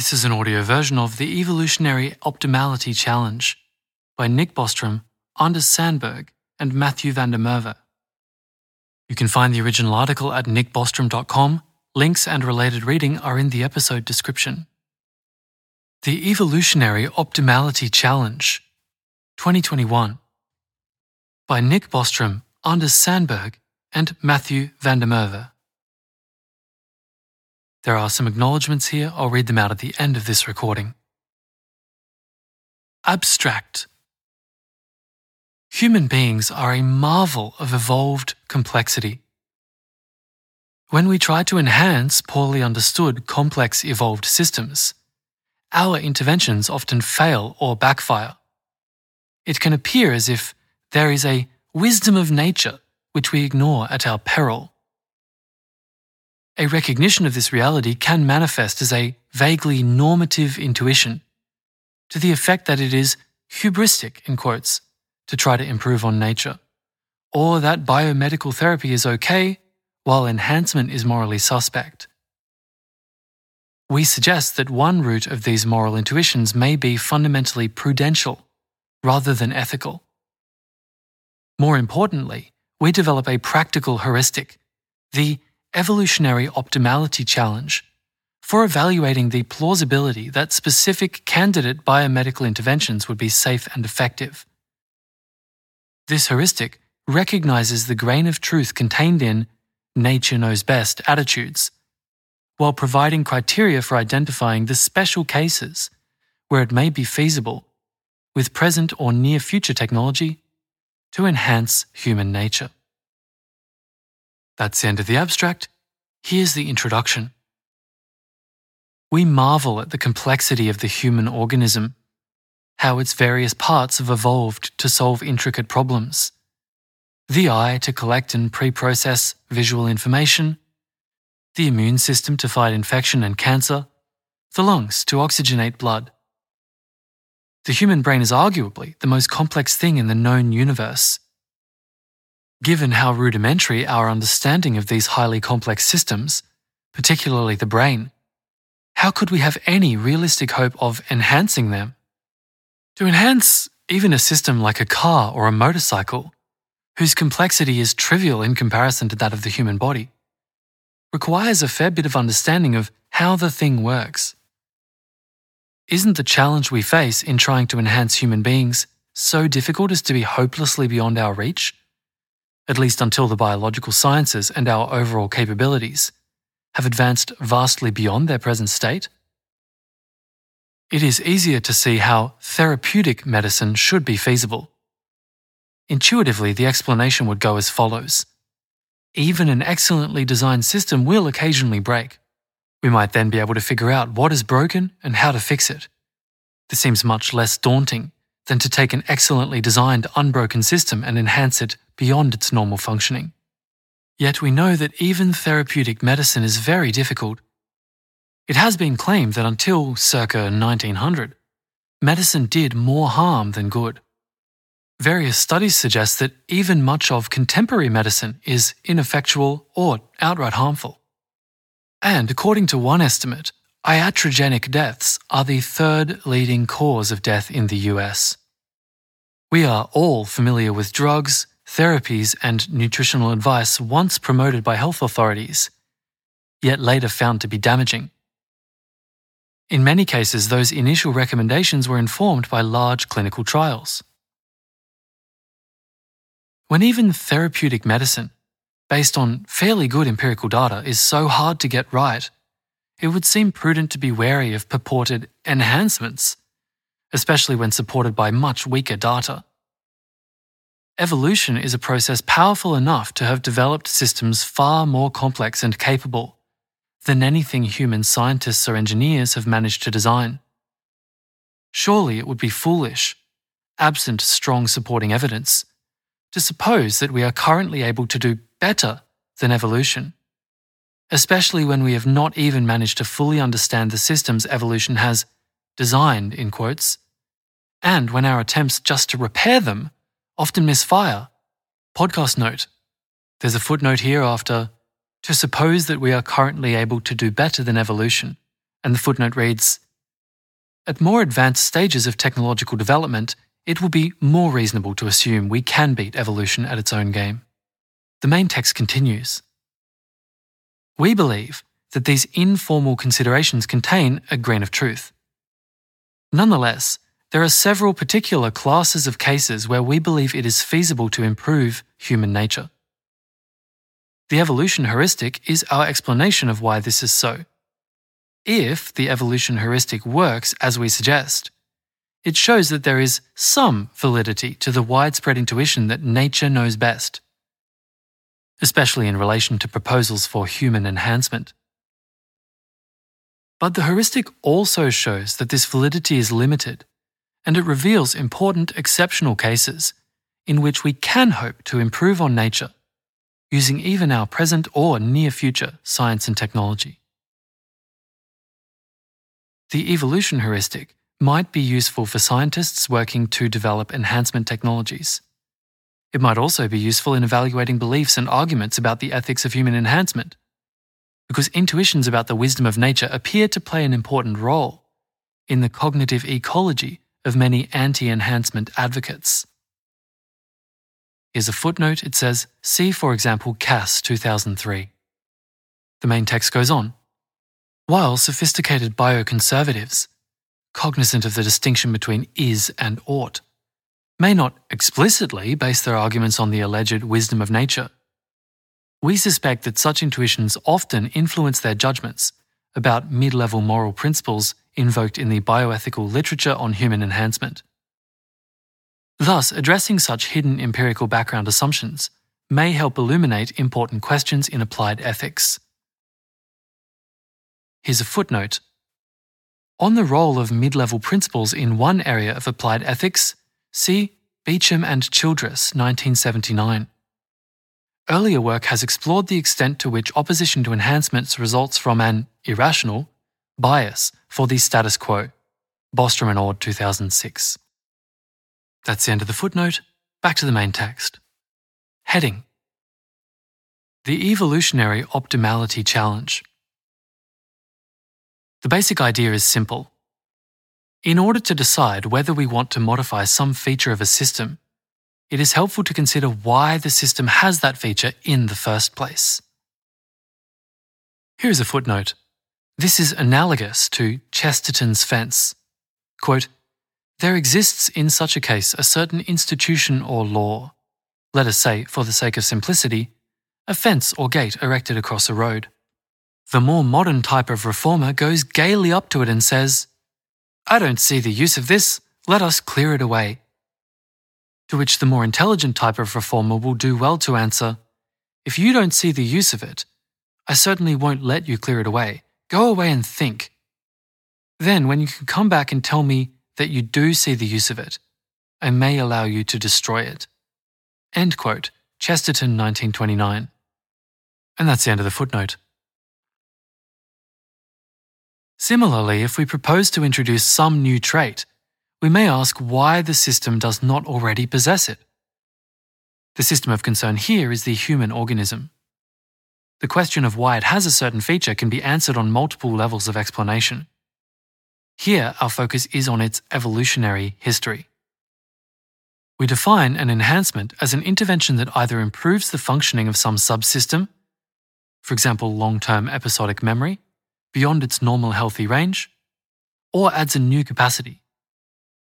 This is an audio version of The Evolutionary Optimality Challenge by Nick Bostrom, Anders Sandberg, and Matthew van der Merwe. You can find the original article at nickbostrom.com. Links and related reading are in the episode description. The Evolutionary Optimality Challenge 2021 by Nick Bostrom, Anders Sandberg, and Matthew van der Merwe. There are some acknowledgements here. I'll read them out at the end of this recording. Abstract Human beings are a marvel of evolved complexity. When we try to enhance poorly understood complex evolved systems, our interventions often fail or backfire. It can appear as if there is a wisdom of nature which we ignore at our peril. A recognition of this reality can manifest as a vaguely normative intuition, to the effect that it is hubristic, in quotes, to try to improve on nature, or that biomedical therapy is okay while enhancement is morally suspect. We suggest that one root of these moral intuitions may be fundamentally prudential rather than ethical. More importantly, we develop a practical heuristic, the evolutionary optimality challenge, for evaluating the plausibility that specific candidate biomedical interventions would be safe and effective. This heuristic recognizes the grain of truth contained in nature knows best attitudes, while providing criteria for identifying the special cases where it may be feasible, with present or near future technology, to enhance human nature. That's the end of the abstract. Here's the introduction. We marvel at the complexity of the human organism, how its various parts have evolved to solve intricate problems. The eye to collect and pre process visual information, the immune system to fight infection and cancer, the lungs to oxygenate blood. The human brain is arguably the most complex thing in the known universe. Given how rudimentary our understanding of these highly complex systems, particularly the brain, how could we have any realistic hope of enhancing them? To enhance even a system like a car or a motorcycle, whose complexity is trivial in comparison to that of the human body, requires a fair bit of understanding of how the thing works. Isn't the challenge we face in trying to enhance human beings so difficult as to be hopelessly beyond our reach? At least until the biological sciences and our overall capabilities, have advanced vastly beyond their present state? It is easier to see how therapeutic medicine should be feasible. Intuitively, the explanation would go as follows Even an excellently designed system will occasionally break. We might then be able to figure out what is broken and how to fix it. This seems much less daunting than to take an excellently designed unbroken system and enhance it beyond its normal functioning. Yet we know that even therapeutic medicine is very difficult. It has been claimed that until circa 1900, medicine did more harm than good. Various studies suggest that even much of contemporary medicine is ineffectual or outright harmful. And according to one estimate, iatrogenic deaths are the third leading cause of death in the US. We are all familiar with drugs, therapies, and nutritional advice once promoted by health authorities, yet later found to be damaging. In many cases, those initial recommendations were informed by large clinical trials. When even therapeutic medicine, based on fairly good empirical data, is so hard to get right, it would seem prudent to be wary of purported enhancements, especially when supported by much weaker data evolution is a process powerful enough to have developed systems far more complex and capable than anything human scientists or engineers have managed to design. Surely it would be foolish, absent strong supporting evidence, to suppose that we are currently able to do better than evolution, especially when we have not even managed to fully understand the systems evolution has designed, in quotes, and when our attempts just to repair them often misfire. Podcast note There's a footnote here after to suppose that we are currently able to do better than evolution, and the footnote reads at more advanced stages of technological development, it will be more reasonable to assume we can beat evolution at its own game. The main text continues. We believe that these informal considerations contain a grain of truth. Nonetheless, there are several particular classes of cases where we believe it is feasible to improve human nature. The evolution heuristic is our explanation of why this is so. If the evolution heuristic works as we suggest, it shows that there is some validity to the widespread intuition that nature knows best, especially in relation to proposals for human enhancement. But the heuristic also shows that this validity is limited, and it reveals important exceptional cases in which we can hope to improve on nature using even our present or near future science and technology. The evolution heuristic might be useful for scientists working to develop enhancement technologies. It might also be useful in evaluating beliefs and arguments about the ethics of human enhancement, because intuitions about the wisdom of nature appear to play an important role in the cognitive ecology of many anti enhancement advocates. Here's a footnote it says, see, for example, Kass 2003. The main text goes on. While sophisticated bioconservatives, cognizant of the distinction between is and ought, may not explicitly base their arguments on the alleged wisdom of nature, we suspect that such intuitions often influence their judgments about mid level moral principles invoked in the bioethical literature on human enhancement. Thus, addressing such hidden empirical background assumptions may help illuminate important questions in applied ethics. Here's a footnote. On the role of mid level principles in one area of applied ethics, see Beauchamp and Childress, 1979. Earlier work has explored the extent to which opposition to enhancements results from an irrational bias for the status quo. Bostrom and Ord, 2006. That's the end of the footnote. Back to the main text. Heading The Evolutionary Optimality Challenge. The basic idea is simple. In order to decide whether we want to modify some feature of a system, it is helpful to consider why the system has that feature in the first place. Here is a footnote. This is analogous to Chesterton's fence. Quote, there exists in such a case a certain institution or law, let us say, for the sake of simplicity, a fence or gate erected across a road. The more modern type of reformer goes gaily up to it and says, I don't see the use of this, let us clear it away. To which the more intelligent type of reformer will do well to answer, If you don't see the use of it, I certainly won't let you clear it away. Go away and think. Then, when you can come back and tell me that you do see the use of it, I may allow you to destroy it. End quote, Chesterton 1929. And that's the end of the footnote. Similarly, if we propose to introduce some new trait, we may ask why the system does not already possess it. The system of concern here is the human organism. The question of why it has a certain feature can be answered on multiple levels of explanation. Here, our focus is on its evolutionary history. We define an enhancement as an intervention that either improves the functioning of some subsystem, for example, long term episodic memory, beyond its normal healthy range, or adds a new capacity,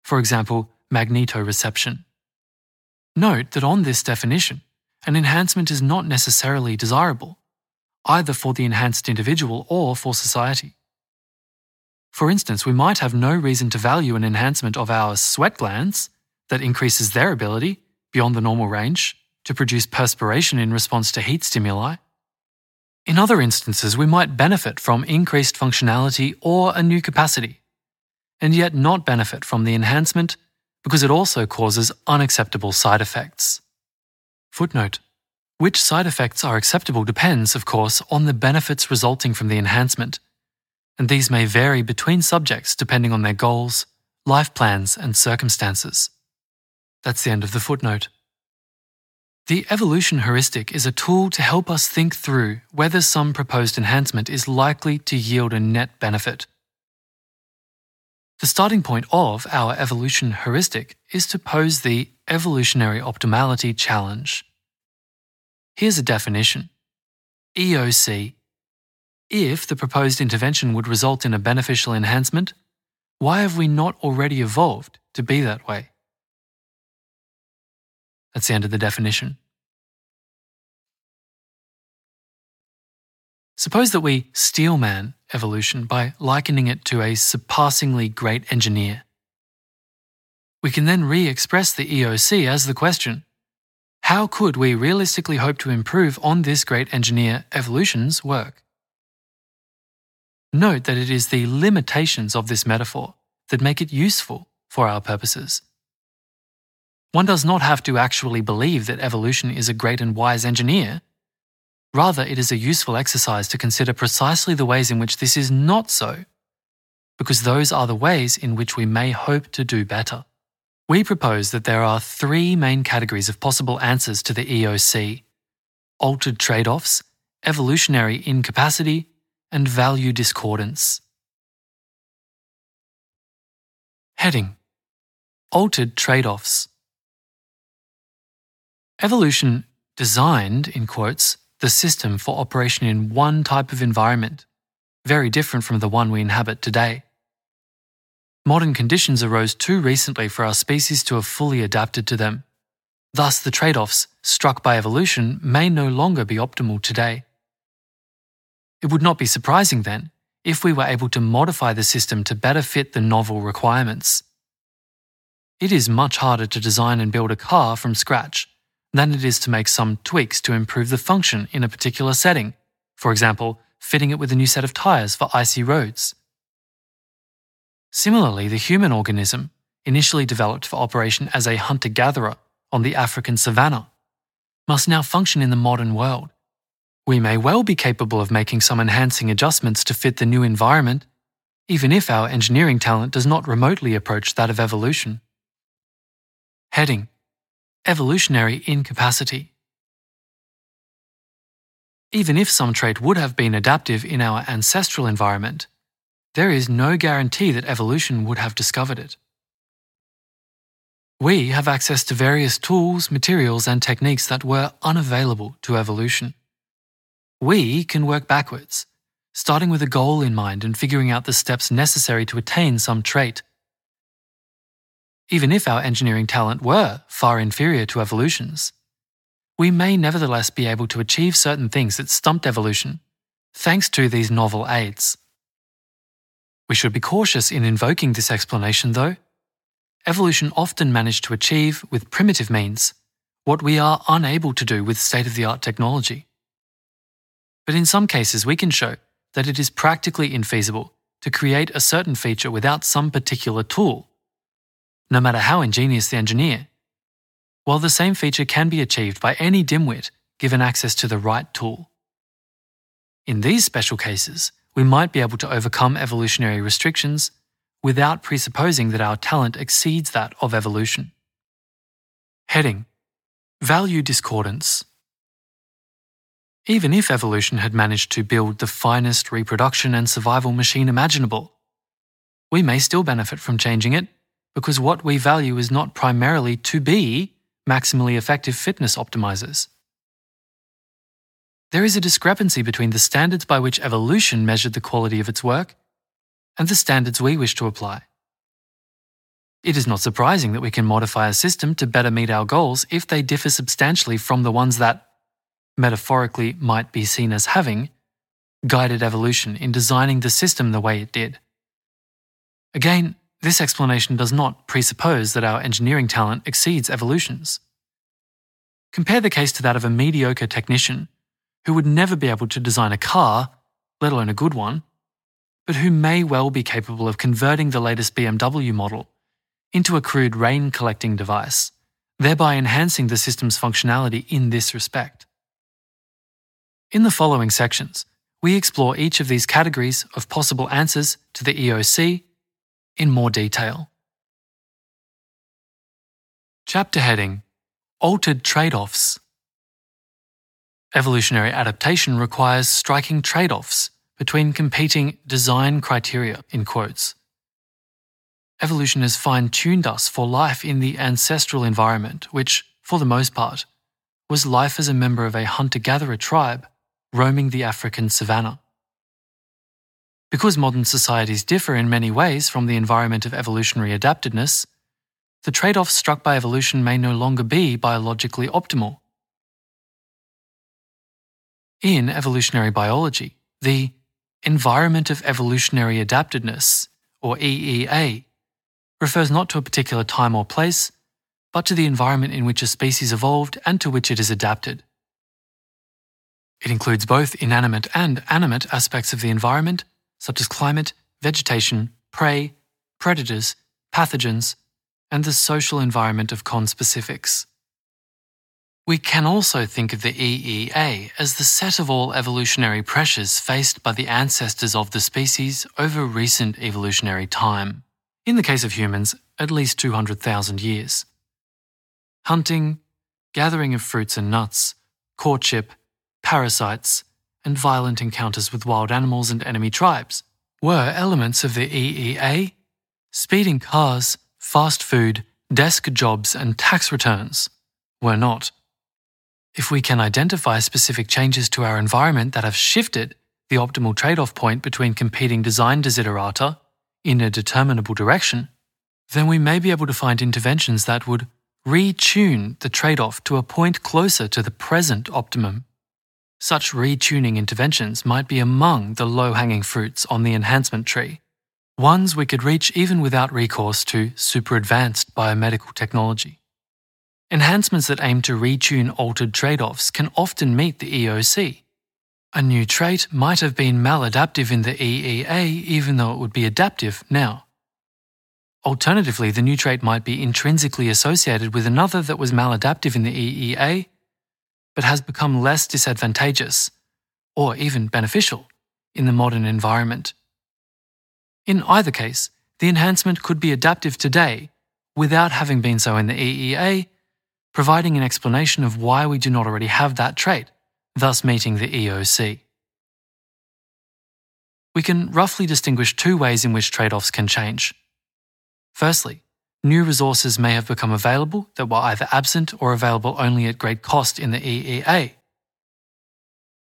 for example, magnetoreception. Note that on this definition, an enhancement is not necessarily desirable, either for the enhanced individual or for society. For instance, we might have no reason to value an enhancement of our sweat glands that increases their ability, beyond the normal range, to produce perspiration in response to heat stimuli. In other instances, we might benefit from increased functionality or a new capacity, and yet not benefit from the enhancement because it also causes unacceptable side effects. Footnote Which side effects are acceptable depends, of course, on the benefits resulting from the enhancement and these may vary between subjects depending on their goals, life plans, and circumstances. That's the end of the footnote. The evolution heuristic is a tool to help us think through whether some proposed enhancement is likely to yield a net benefit. The starting point of our evolution heuristic is to pose the evolutionary optimality challenge. Here's a definition EOC. If the proposed intervention would result in a beneficial enhancement, why have we not already evolved to be that way? That's the end of the definition. Suppose that we steelman evolution by likening it to a surpassingly great engineer. We can then re express the EOC as the question How could we realistically hope to improve on this great engineer evolution's work? Note that it is the limitations of this metaphor that make it useful for our purposes. One does not have to actually believe that evolution is a great and wise engineer Rather, it is a useful exercise to consider precisely the ways in which this is not so, because those are the ways in which we may hope to do better. We propose that there are three main categories of possible answers to the EOC altered trade offs, evolutionary incapacity, and value discordance. Heading Altered trade offs. Evolution designed, in quotes, the system for operation in one type of environment, very different from the one we inhabit today. Modern conditions arose too recently for our species to have fully adapted to them. Thus, the trade offs struck by evolution may no longer be optimal today. It would not be surprising, then, if we were able to modify the system to better fit the novel requirements. It is much harder to design and build a car from scratch than it is to make some tweaks to improve the function in a particular setting, for example, fitting it with a new set of tyres for icy roads. Similarly, the human organism, initially developed for operation as a hunter gatherer on the African savannah, must now function in the modern world. We may well be capable of making some enhancing adjustments to fit the new environment, even if our engineering talent does not remotely approach that of evolution. Heading evolutionary incapacity. Even if some trait would have been adaptive in our ancestral environment, there is no guarantee that evolution would have discovered it. We have access to various tools, materials, and techniques that were unavailable to evolution. We can work backwards, starting with a goal in mind and figuring out the steps necessary to attain some trait even if our engineering talent were far inferior to evolution's. We may nevertheless be able to achieve certain things that stumped evolution, thanks to these novel aids. We should be cautious in invoking this explanation, though. Evolution often managed to achieve, with primitive means, what we are unable to do with state of the art technology. But in some cases, we can show that it is practically infeasible to create a certain feature without some particular tool no matter how ingenious the engineer. While the same feature can be achieved by any dimwit given access to the right tool. In these special cases, we might be able to overcome evolutionary restrictions without presupposing that our talent exceeds that of evolution. Heading Value Discordance Even if evolution had managed to build the finest reproduction and survival machine imaginable, we may still benefit from changing it because what we value is not primarily to be maximally effective fitness optimizers. There is a discrepancy between the standards by which evolution measured the quality of its work and the standards we wish to apply. It is not surprising that we can modify a system to better meet our goals if they differ substantially from the ones that, metaphorically, might be seen as having guided evolution in designing the system the way it did. Again, this explanation does not presuppose that our engineering talent exceeds evolution's. Compare the case to that of a mediocre technician who would never be able to design a car, let alone a good one, but who may well be capable of converting the latest BMW model into a crude rain collecting device, thereby enhancing the system's functionality in this respect. In the following sections, we explore each of these categories of possible answers to the EOC in more detail. Chapter heading Altered Trade offs. Evolutionary adaptation requires striking trade offs between competing design criteria, in quotes. evolution has fine tuned us for life in the ancestral environment, which, for the most part, was life as a member of a hunter gatherer tribe roaming the African savannah. Because modern societies differ in many ways from the environment of evolutionary adaptedness, the trade offs struck by evolution may no longer be biologically optimal. In evolutionary biology, the Environment of Evolutionary Adaptedness, or EEA, refers not to a particular time or place, but to the environment in which a species evolved and to which it is adapted. It includes both inanimate and animate aspects of the environment, such as climate, vegetation, prey, predators, pathogens, and the social environment of conspecifics. We can also think of the EEA as the set of all evolutionary pressures faced by the ancestors of the species over recent evolutionary time. In the case of humans, at least 200,000 years. Hunting, gathering of fruits and nuts, courtship, parasites, and violent encounters with wild animals and enemy tribes were elements of the EEA. Speeding cars, fast food, desk jobs, and tax returns were not. If we can identify specific changes to our environment that have shifted the optimal trade off point between competing design desiderata in a determinable direction, then we may be able to find interventions that would retune the trade off to a point closer to the present optimum. Such retuning interventions might be among the low hanging fruits on the enhancement tree, ones we could reach even without recourse to super advanced biomedical technology. Enhancements that aim to retune altered trade offs can often meet the EOC. A new trait might have been maladaptive in the EEA even though it would be adaptive now. Alternatively, the new trait might be intrinsically associated with another that was maladaptive in the EEA but has become less disadvantageous, or even beneficial, in the modern environment. In either case, the enhancement could be adaptive today without having been so in the EEA, providing an explanation of why we do not already have that trait, thus meeting the EOC. We can roughly distinguish two ways in which trade offs can change. Firstly, new resources may have become available that were either absent or available only at great cost in the EEA.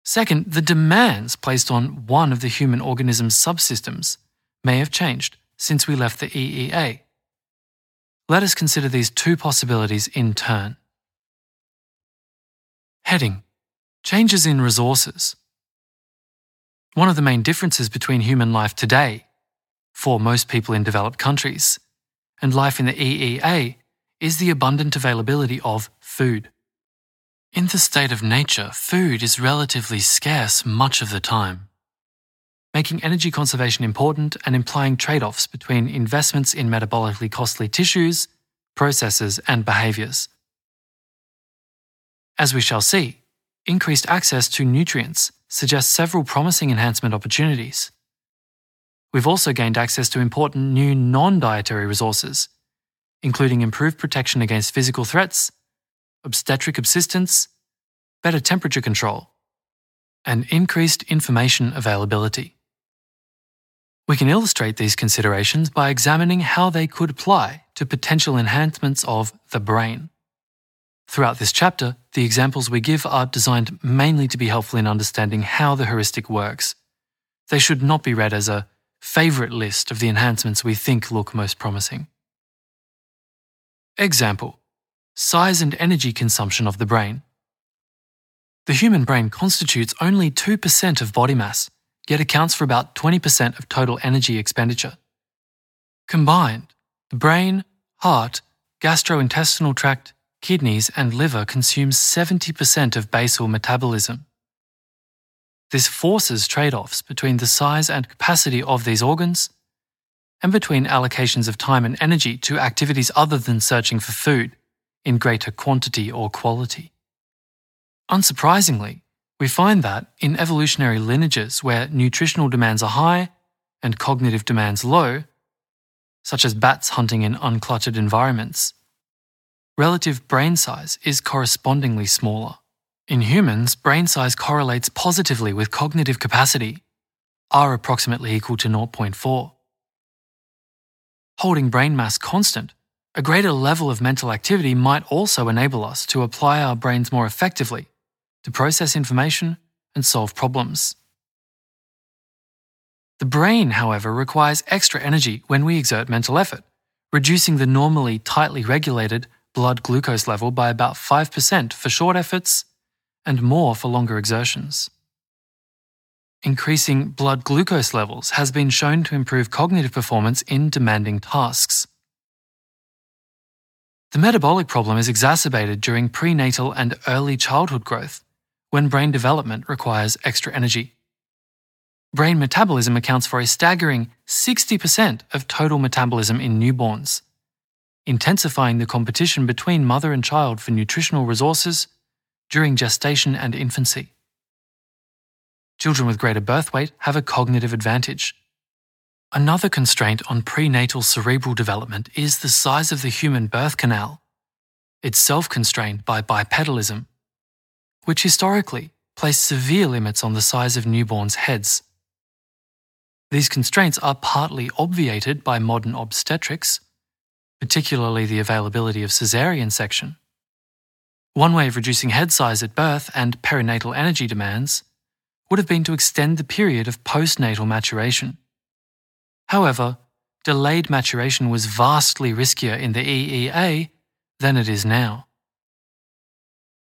Second, the demands placed on one of the human organism's subsystems may have changed since we left the EEA. Let us consider these two possibilities in turn. Heading Changes in resources. One of the main differences between human life today, for most people in developed countries, and life in the EEA is the abundant availability of food. In the state of nature, food is relatively scarce much of the time, making energy conservation important and implying trade offs between investments in metabolically costly tissues, processes, and behaviours. As we shall see, increased access to nutrients suggests several promising enhancement opportunities. We've also gained access to important new non dietary resources, including improved protection against physical threats, obstetric subsistence, better temperature control, and increased information availability. We can illustrate these considerations by examining how they could apply to potential enhancements of the brain. Throughout this chapter, the examples we give are designed mainly to be helpful in understanding how the heuristic works. They should not be read as a favourite list of the enhancements we think look most promising. Example Size and energy consumption of the brain. The human brain constitutes only 2% of body mass, yet accounts for about 20% of total energy expenditure. Combined, the brain, heart, gastrointestinal tract, kidneys, and liver consume 70% of basal metabolism. This forces trade offs between the size and capacity of these organs and between allocations of time and energy to activities other than searching for food in greater quantity or quality. Unsurprisingly, we find that in evolutionary lineages where nutritional demands are high and cognitive demands low, such as bats hunting in uncluttered environments, relative brain size is correspondingly smaller. In humans, brain size correlates positively with cognitive capacity, R approximately equal to 0.4. Holding brain mass constant, a greater level of mental activity might also enable us to apply our brains more effectively to process information and solve problems. The brain, however, requires extra energy when we exert mental effort, reducing the normally tightly regulated blood glucose level by about 5% for short efforts and more for longer exertions. Increasing blood glucose levels has been shown to improve cognitive performance in demanding tasks. The metabolic problem is exacerbated during prenatal and early childhood growth, when brain development requires extra energy. Brain metabolism accounts for a staggering 60% of total metabolism in newborns, intensifying the competition between mother and child for nutritional resources during gestation and infancy. Children with greater birth weight have a cognitive advantage. Another constraint on prenatal cerebral development is the size of the human birth canal. It's self constrained by bipedalism, which historically placed severe limits on the size of newborns' heads. These constraints are partly obviated by modern obstetrics, particularly the availability of caesarean section. One way of reducing head size at birth and perinatal energy demands would have been to extend the period of postnatal maturation. However, delayed maturation was vastly riskier in the EEA than it is now.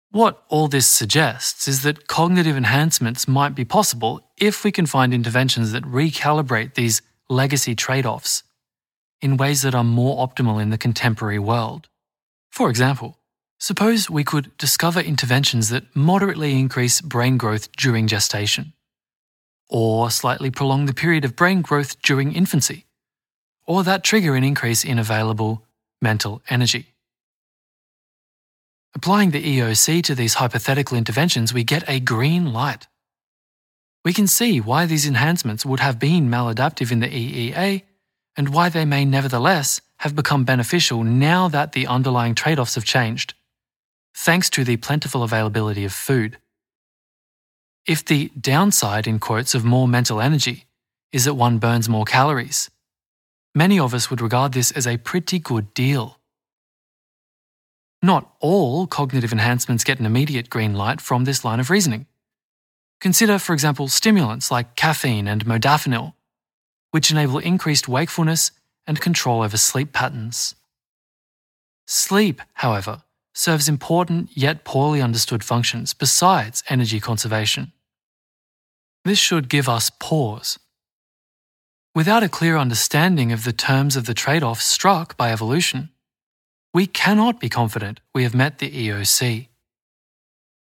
What all this suggests is that cognitive enhancements might be possible if we can find interventions that recalibrate these legacy trade offs in ways that are more optimal in the contemporary world. For example, suppose we could discover interventions that moderately increase brain growth during gestation, or slightly prolong the period of brain growth during infancy, or that trigger an increase in available mental energy. Applying the EOC to these hypothetical interventions, we get a green light. We can see why these enhancements would have been maladaptive in the EEA and why they may nevertheless have become beneficial now that the underlying trade offs have changed, thanks to the plentiful availability of food. If the downside, in quotes, of more mental energy is that one burns more calories, many of us would regard this as a pretty good deal. Not all cognitive enhancements get an immediate green light from this line of reasoning. Consider, for example, stimulants like caffeine and modafinil, which enable increased wakefulness and control over sleep patterns. Sleep, however, serves important yet poorly understood functions besides energy conservation. This should give us pause. Without a clear understanding of the terms of the trade off struck by evolution, we cannot be confident we have met the EOC.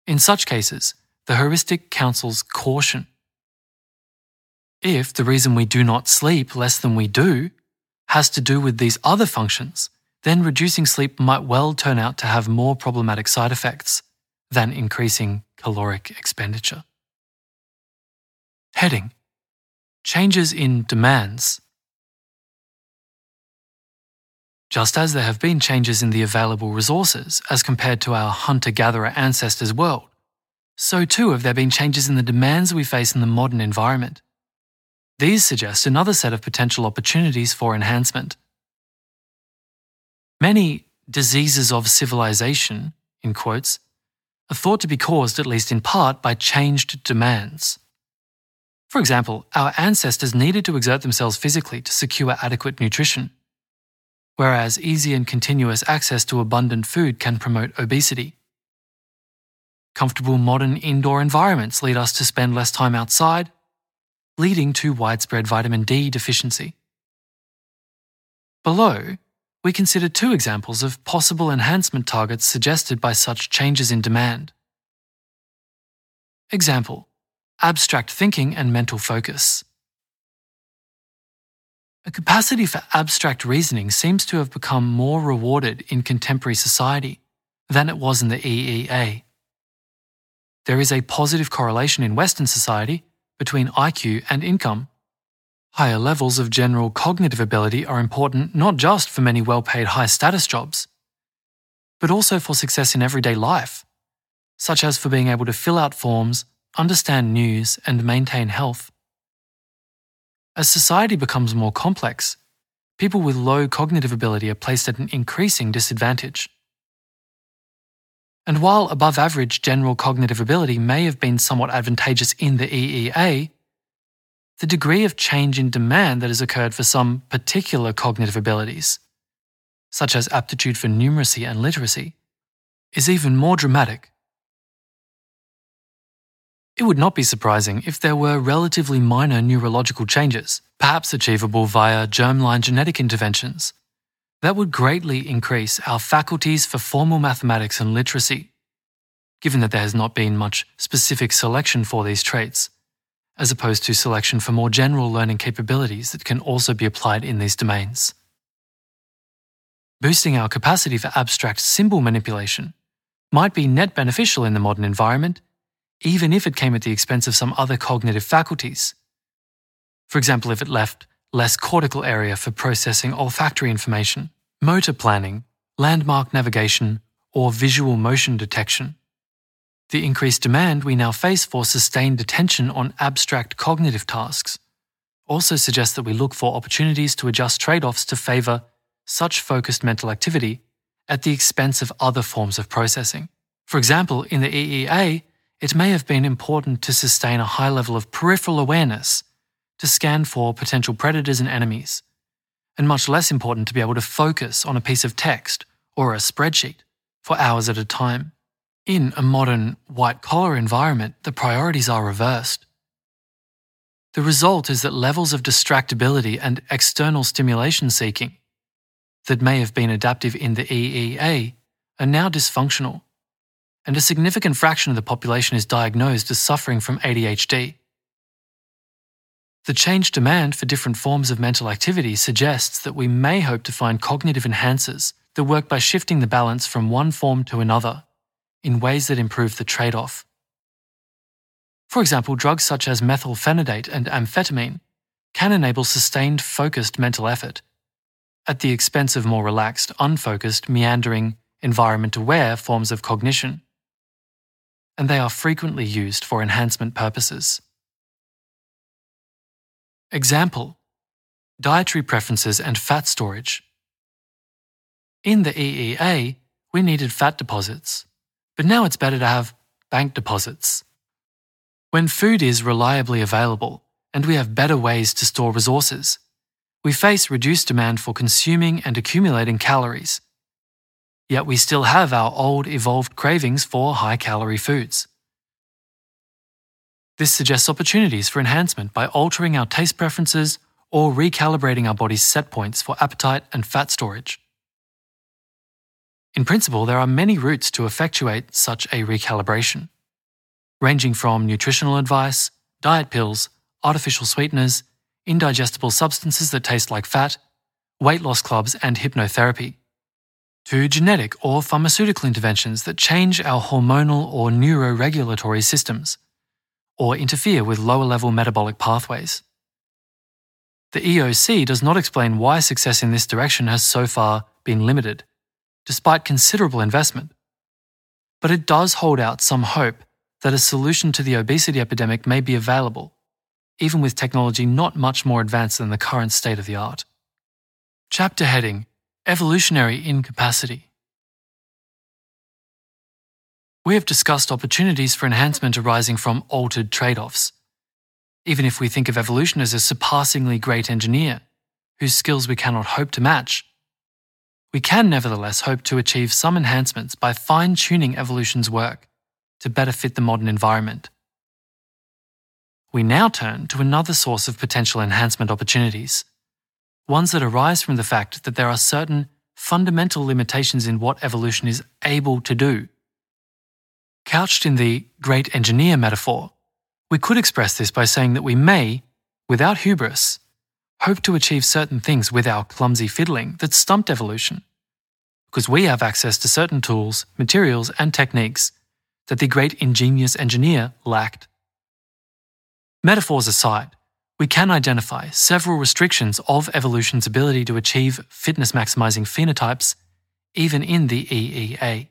In such cases, the heuristic counsels caution. If the reason we do not sleep less than we do has to do with these other functions, then reducing sleep might well turn out to have more problematic side effects than increasing caloric expenditure. Heading Changes in demands. Just as there have been changes in the available resources as compared to our hunter gatherer ancestors' world, so too have there been changes in the demands we face in the modern environment. These suggest another set of potential opportunities for enhancement. Many diseases of civilization, in quotes, are thought to be caused, at least in part, by changed demands. For example, our ancestors needed to exert themselves physically to secure adequate nutrition, whereas easy and continuous access to abundant food can promote obesity. Comfortable modern indoor environments lead us to spend less time outside leading to widespread vitamin D deficiency. Below, we consider two examples of possible enhancement targets suggested by such changes in demand. Example Abstract thinking and mental focus. A capacity for abstract reasoning seems to have become more rewarded in contemporary society than it was in the EEA. There is a positive correlation in Western society between IQ and income. Higher levels of general cognitive ability are important not just for many well paid high status jobs, but also for success in everyday life, such as for being able to fill out forms, understand news, and maintain health. As society becomes more complex, people with low cognitive ability are placed at an increasing disadvantage. And while above average general cognitive ability may have been somewhat advantageous in the EEA, the degree of change in demand that has occurred for some particular cognitive abilities, such as aptitude for numeracy and literacy, is even more dramatic. It would not be surprising if there were relatively minor neurological changes, perhaps achievable via germline genetic interventions, that would greatly increase our faculties for formal mathematics and literacy, given that there has not been much specific selection for these traits, as opposed to selection for more general learning capabilities that can also be applied in these domains. Boosting our capacity for abstract symbol manipulation might be net beneficial in the modern environment, even if it came at the expense of some other cognitive faculties. For example, if it left less cortical area for processing olfactory information, motor planning, landmark navigation, or visual motion detection. The increased demand we now face for sustained attention on abstract cognitive tasks also suggests that we look for opportunities to adjust trade offs to favour such focused mental activity at the expense of other forms of processing. For example, in the EEA, it may have been important to sustain a high level of peripheral awareness to scan for potential predators and enemies, and much less important to be able to focus on a piece of text or a spreadsheet for hours at a time. In a modern white collar environment, the priorities are reversed. The result is that levels of distractibility and external stimulation seeking that may have been adaptive in the EEA are now dysfunctional, and a significant fraction of the population is diagnosed as suffering from ADHD. The changed demand for different forms of mental activity suggests that we may hope to find cognitive enhancers that work by shifting the balance from one form to another in ways that improve the trade off. For example, drugs such as methylphenidate and amphetamine can enable sustained, focused mental effort at the expense of more relaxed, unfocused, meandering, environment aware forms of cognition. And they are frequently used for enhancement purposes. Example Dietary preferences and fat storage. In the EEA, we needed fat deposits, but now it's better to have bank deposits. When food is reliably available and we have better ways to store resources, we face reduced demand for consuming and accumulating calories. Yet we still have our old evolved cravings for high calorie foods. This suggests opportunities for enhancement by altering our taste preferences or recalibrating our body's set points for appetite and fat storage. In principle, there are many routes to effectuate such a recalibration, ranging from nutritional advice, diet pills, artificial sweeteners, indigestible substances that taste like fat, weight loss clubs, and hypnotherapy, to genetic or pharmaceutical interventions that change our hormonal or neuroregulatory systems or interfere with lower level metabolic pathways. The EOC does not explain why success in this direction has so far been limited, despite considerable investment. But it does hold out some hope that a solution to the obesity epidemic may be available, even with technology not much more advanced than the current state of the art. Chapter heading Evolutionary Incapacity we have discussed opportunities for enhancement arising from altered trade offs. Even if we think of evolution as a surpassingly great engineer, whose skills we cannot hope to match, we can nevertheless hope to achieve some enhancements by fine tuning evolution's work to better fit the modern environment. We now turn to another source of potential enhancement opportunities, ones that arise from the fact that there are certain fundamental limitations in what evolution is able to do Couched in the great engineer metaphor, we could express this by saying that we may, without hubris, hope to achieve certain things with our clumsy fiddling that stumped evolution, because we have access to certain tools, materials, and techniques that the great ingenious engineer lacked. Metaphors aside, we can identify several restrictions of evolution's ability to achieve fitness maximizing phenotypes, even in the EEA.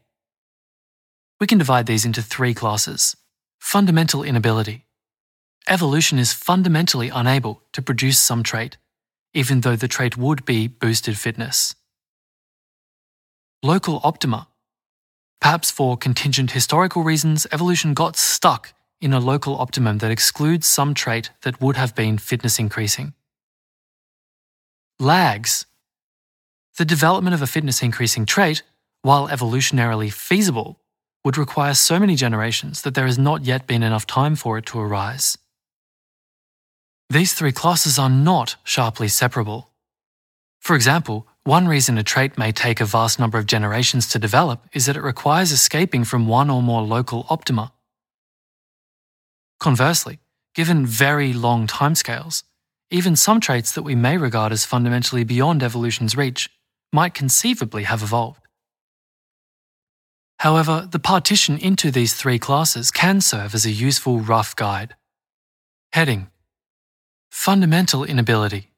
We can divide these into three classes. Fundamental inability. Evolution is fundamentally unable to produce some trait, even though the trait would be boosted fitness. Local optima. Perhaps for contingent historical reasons, evolution got stuck in a local optimum that excludes some trait that would have been fitness increasing. Lags. The development of a fitness increasing trait, while evolutionarily feasible, would require so many generations that there has not yet been enough time for it to arise. These three classes are not sharply separable. For example, one reason a trait may take a vast number of generations to develop is that it requires escaping from one or more local optima. Conversely, given very long timescales, even some traits that we may regard as fundamentally beyond evolution's reach might conceivably have evolved. However, the partition into these three classes can serve as a useful rough guide. Heading Fundamental inability.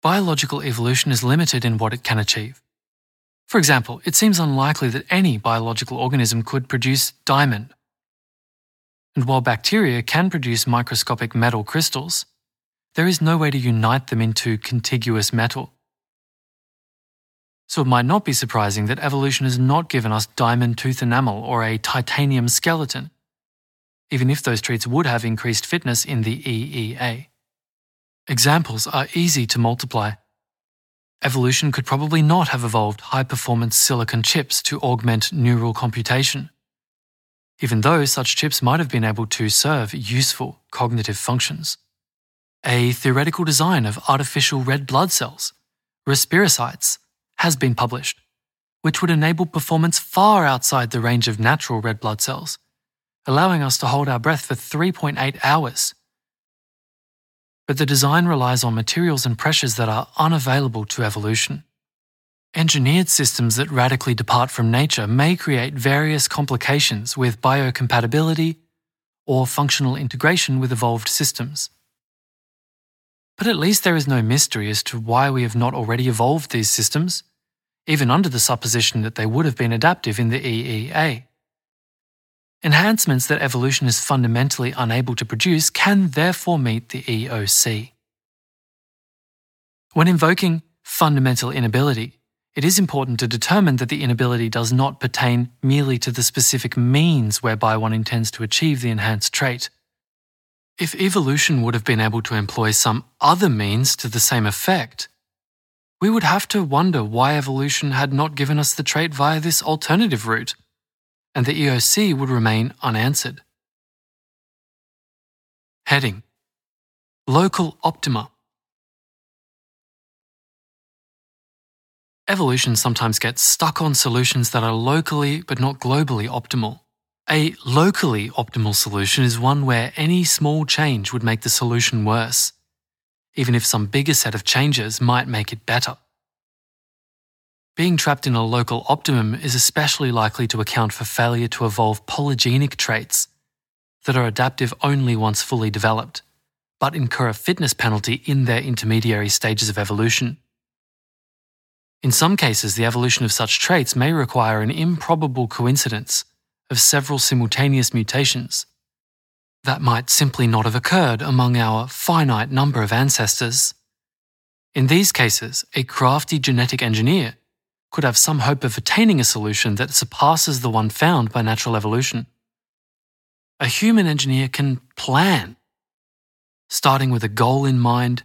Biological evolution is limited in what it can achieve. For example, it seems unlikely that any biological organism could produce diamond, and while bacteria can produce microscopic metal crystals, there is no way to unite them into contiguous metal. So it might not be surprising that evolution has not given us diamond tooth enamel or a titanium skeleton, even if those traits would have increased fitness in the EEA. Examples are easy to multiply. Evolution could probably not have evolved high performance silicon chips to augment neural computation even though such chips might have been able to serve useful cognitive functions. A theoretical design of artificial red blood cells, respirocytes, has been published, which would enable performance far outside the range of natural red blood cells, allowing us to hold our breath for 3.8 hours. But the design relies on materials and pressures that are unavailable to evolution. Engineered systems that radically depart from nature may create various complications with biocompatibility or functional integration with evolved systems. But at least there is no mystery as to why we have not already evolved these systems, even under the supposition that they would have been adaptive in the EEA. Enhancements that evolution is fundamentally unable to produce can therefore meet the EOC. When invoking fundamental inability, it is important to determine that the inability does not pertain merely to the specific means whereby one intends to achieve the enhanced trait. If evolution would have been able to employ some other means to the same effect, we would have to wonder why evolution had not given us the trait via this alternative route, and the EOC would remain unanswered. Heading Local Optima Evolution sometimes gets stuck on solutions that are locally but not globally optimal. A locally optimal solution is one where any small change would make the solution worse, even if some bigger set of changes might make it better. Being trapped in a local optimum is especially likely to account for failure to evolve polygenic traits that are adaptive only once fully developed, but incur a fitness penalty in their intermediary stages of evolution. In some cases, the evolution of such traits may require an improbable coincidence of several simultaneous mutations that might simply not have occurred among our finite number of ancestors. In these cases, a crafty genetic engineer could have some hope of attaining a solution that surpasses the one found by natural evolution. A human engineer can plan, starting with a goal in mind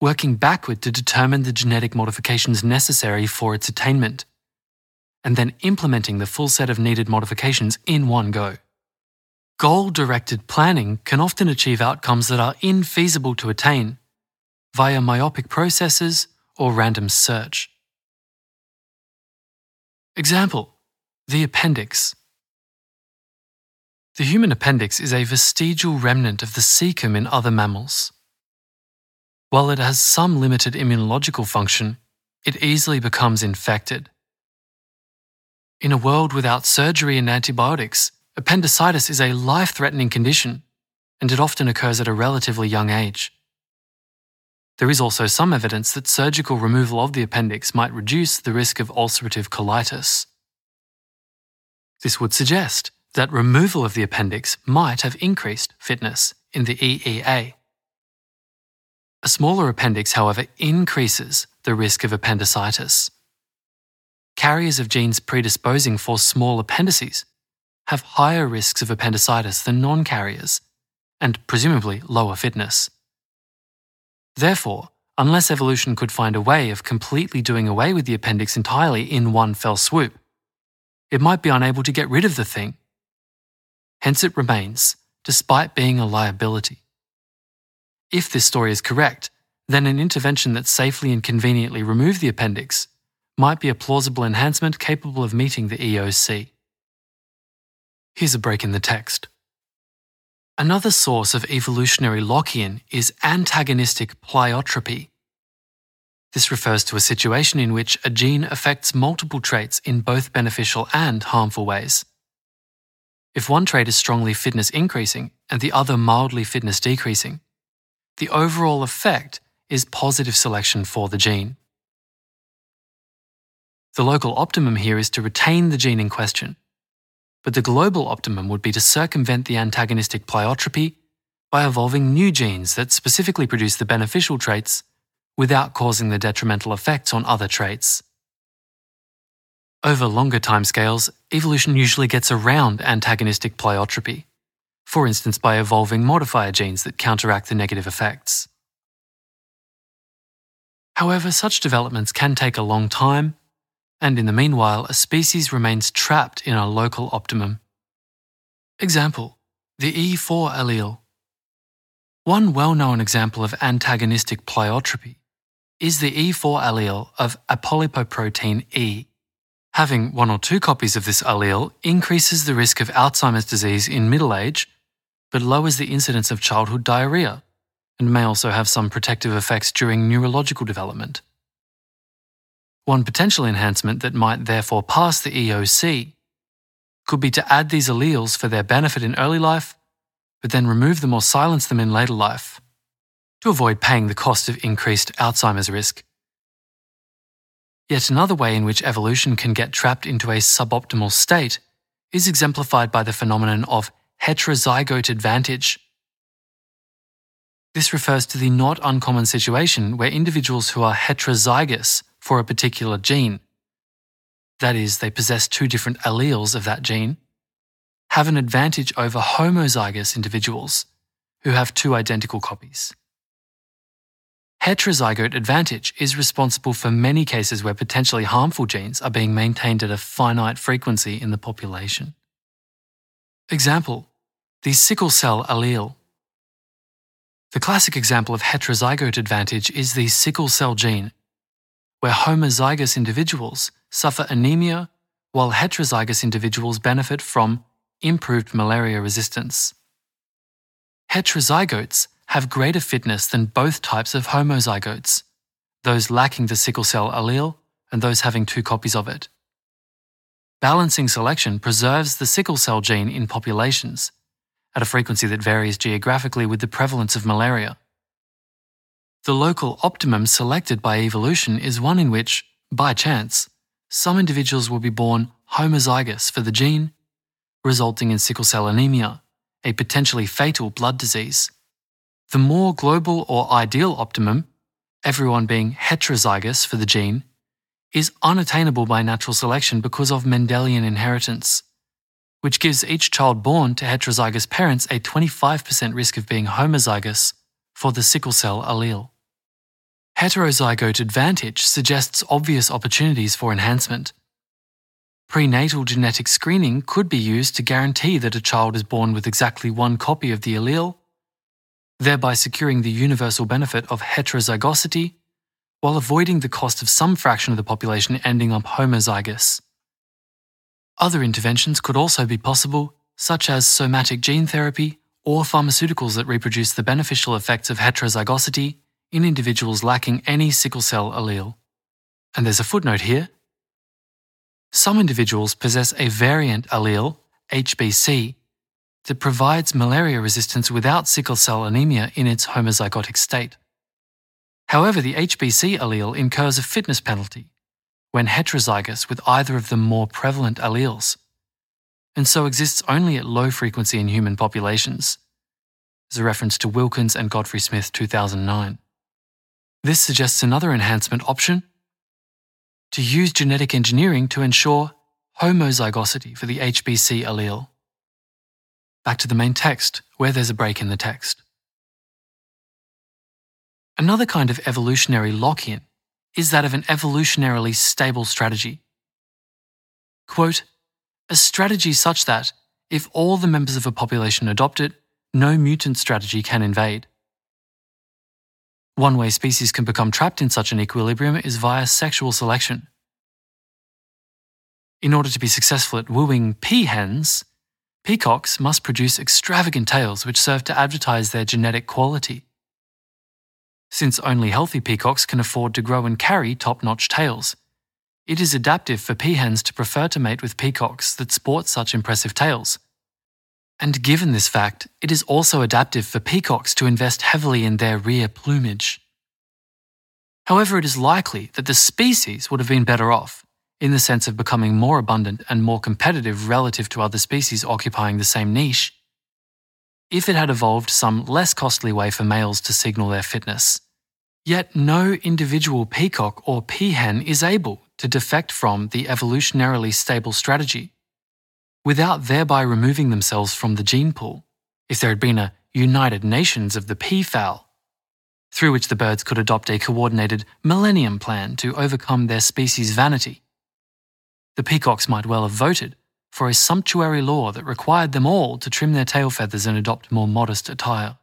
working backward to determine the genetic modifications necessary for its attainment, and then implementing the full set of needed modifications in one go. Goal directed planning can often achieve outcomes that are infeasible to attain via myopic processes or random search. Example The appendix. The human appendix is a vestigial remnant of the cecum in other mammals. While it has some limited immunological function, it easily becomes infected. In a world without surgery and antibiotics, appendicitis is a life threatening condition, and it often occurs at a relatively young age. There is also some evidence that surgical removal of the appendix might reduce the risk of ulcerative colitis. This would suggest that removal of the appendix might have increased fitness in the EEA. A smaller appendix, however, increases the risk of appendicitis. Carriers of genes predisposing for small appendices have higher risks of appendicitis than non carriers, and presumably lower fitness. Therefore, unless evolution could find a way of completely doing away with the appendix entirely in one fell swoop, it might be unable to get rid of the thing. Hence it remains, despite being a liability. If this story is correct, then an intervention that safely and conveniently removed the appendix might be a plausible enhancement capable of meeting the EOC. Here's a break in the text. Another source of evolutionary lock in is antagonistic pleiotropy. This refers to a situation in which a gene affects multiple traits in both beneficial and harmful ways. If one trait is strongly fitness increasing and the other mildly fitness decreasing, the overall effect is positive selection for the gene. The local optimum here is to retain the gene in question but the global optimum would be to circumvent the antagonistic pleiotropy by evolving new genes that specifically produce the beneficial traits without causing the detrimental effects on other traits. Over longer timescales, evolution usually gets around antagonistic pleiotropy, for instance by evolving modifier genes that counteract the negative effects. However, such developments can take a long time and in the meanwhile, a species remains trapped in a local optimum. Example the E4 allele. One well known example of antagonistic pleiotropy is the E4 allele of apolipoprotein E. Having one or two copies of this allele increases the risk of Alzheimer's disease in middle age, but lowers the incidence of childhood diarrhea, and may also have some protective effects during neurological development. One potential enhancement that might therefore pass the EOC could be to add these alleles for their benefit in early life, but then remove them or silence them in later life to avoid paying the cost of increased Alzheimer's risk. Yet another way in which evolution can get trapped into a suboptimal state is exemplified by the phenomenon of heterozygote advantage. This refers to the not uncommon situation where individuals who are heterozygous for a particular gene, that is, they possess two different alleles of that gene, have an advantage over homozygous individuals who have two identical copies. Heterozygote advantage is responsible for many cases where potentially harmful genes are being maintained at a finite frequency in the population. Example the sickle cell allele. The classic example of heterozygote advantage is the sickle cell gene where homozygous individuals suffer anemia while heterozygous individuals benefit from improved malaria resistance. Heterozygotes have greater fitness than both types of homozygotes, those lacking the sickle cell allele and those having two copies of it. Balancing selection preserves the sickle cell gene in populations at a frequency that varies geographically with the prevalence of malaria. The local optimum selected by evolution is one in which, by chance, some individuals will be born homozygous for the gene, resulting in sickle cell anemia, a potentially fatal blood disease. The more global or ideal optimum, everyone being heterozygous for the gene, is unattainable by natural selection because of Mendelian inheritance, which gives each child born to heterozygous parents a 25% risk of being homozygous for the sickle cell allele. Heterozygote advantage suggests obvious opportunities for enhancement. Prenatal genetic screening could be used to guarantee that a child is born with exactly one copy of the allele, thereby securing the universal benefit of heterozygosity while avoiding the cost of some fraction of the population ending up homozygous. Other interventions could also be possible, such as somatic gene therapy or pharmaceuticals that reproduce the beneficial effects of heterozygosity in individuals lacking any sickle cell allele. And there's a footnote here. Some individuals possess a variant allele, HBC, that provides malaria resistance without sickle cell anemia in its homozygotic state. However, the HBC allele incurs a fitness penalty when heterozygous with either of the more prevalent alleles, and so exists only at low frequency in human populations. As a reference to Wilkins and Godfrey Smith 2009. This suggests another enhancement option to use genetic engineering to ensure homozygosity for the HBC allele. Back to the main text, where there's a break in the text. Another kind of evolutionary lock in is that of an evolutionarily stable strategy. Quote, a strategy such that, if all the members of a population adopt it, no mutant strategy can invade. One way species can become trapped in such an equilibrium is via sexual selection. In order to be successful at wooing peahens, peacocks must produce extravagant tails which serve to advertise their genetic quality. Since only healthy peacocks can afford to grow and carry top notch tails, it is adaptive for peahens to prefer to mate with peacocks that sport such impressive tails. And given this fact, it is also adaptive for peacocks to invest heavily in their rear plumage. However, it is likely that the species would have been better off, in the sense of becoming more abundant and more competitive relative to other species occupying the same niche, if it had evolved some less costly way for males to signal their fitness. Yet no individual peacock or peahen is able to defect from the evolutionarily stable strategy without thereby removing themselves from the gene pool if there had been a United Nations of the peafowl, through which the birds could adopt a coordinated millennium plan to overcome their species' vanity. The peacocks might well have voted for a sumptuary law that required them all to trim their tail feathers and adopt more modest attire.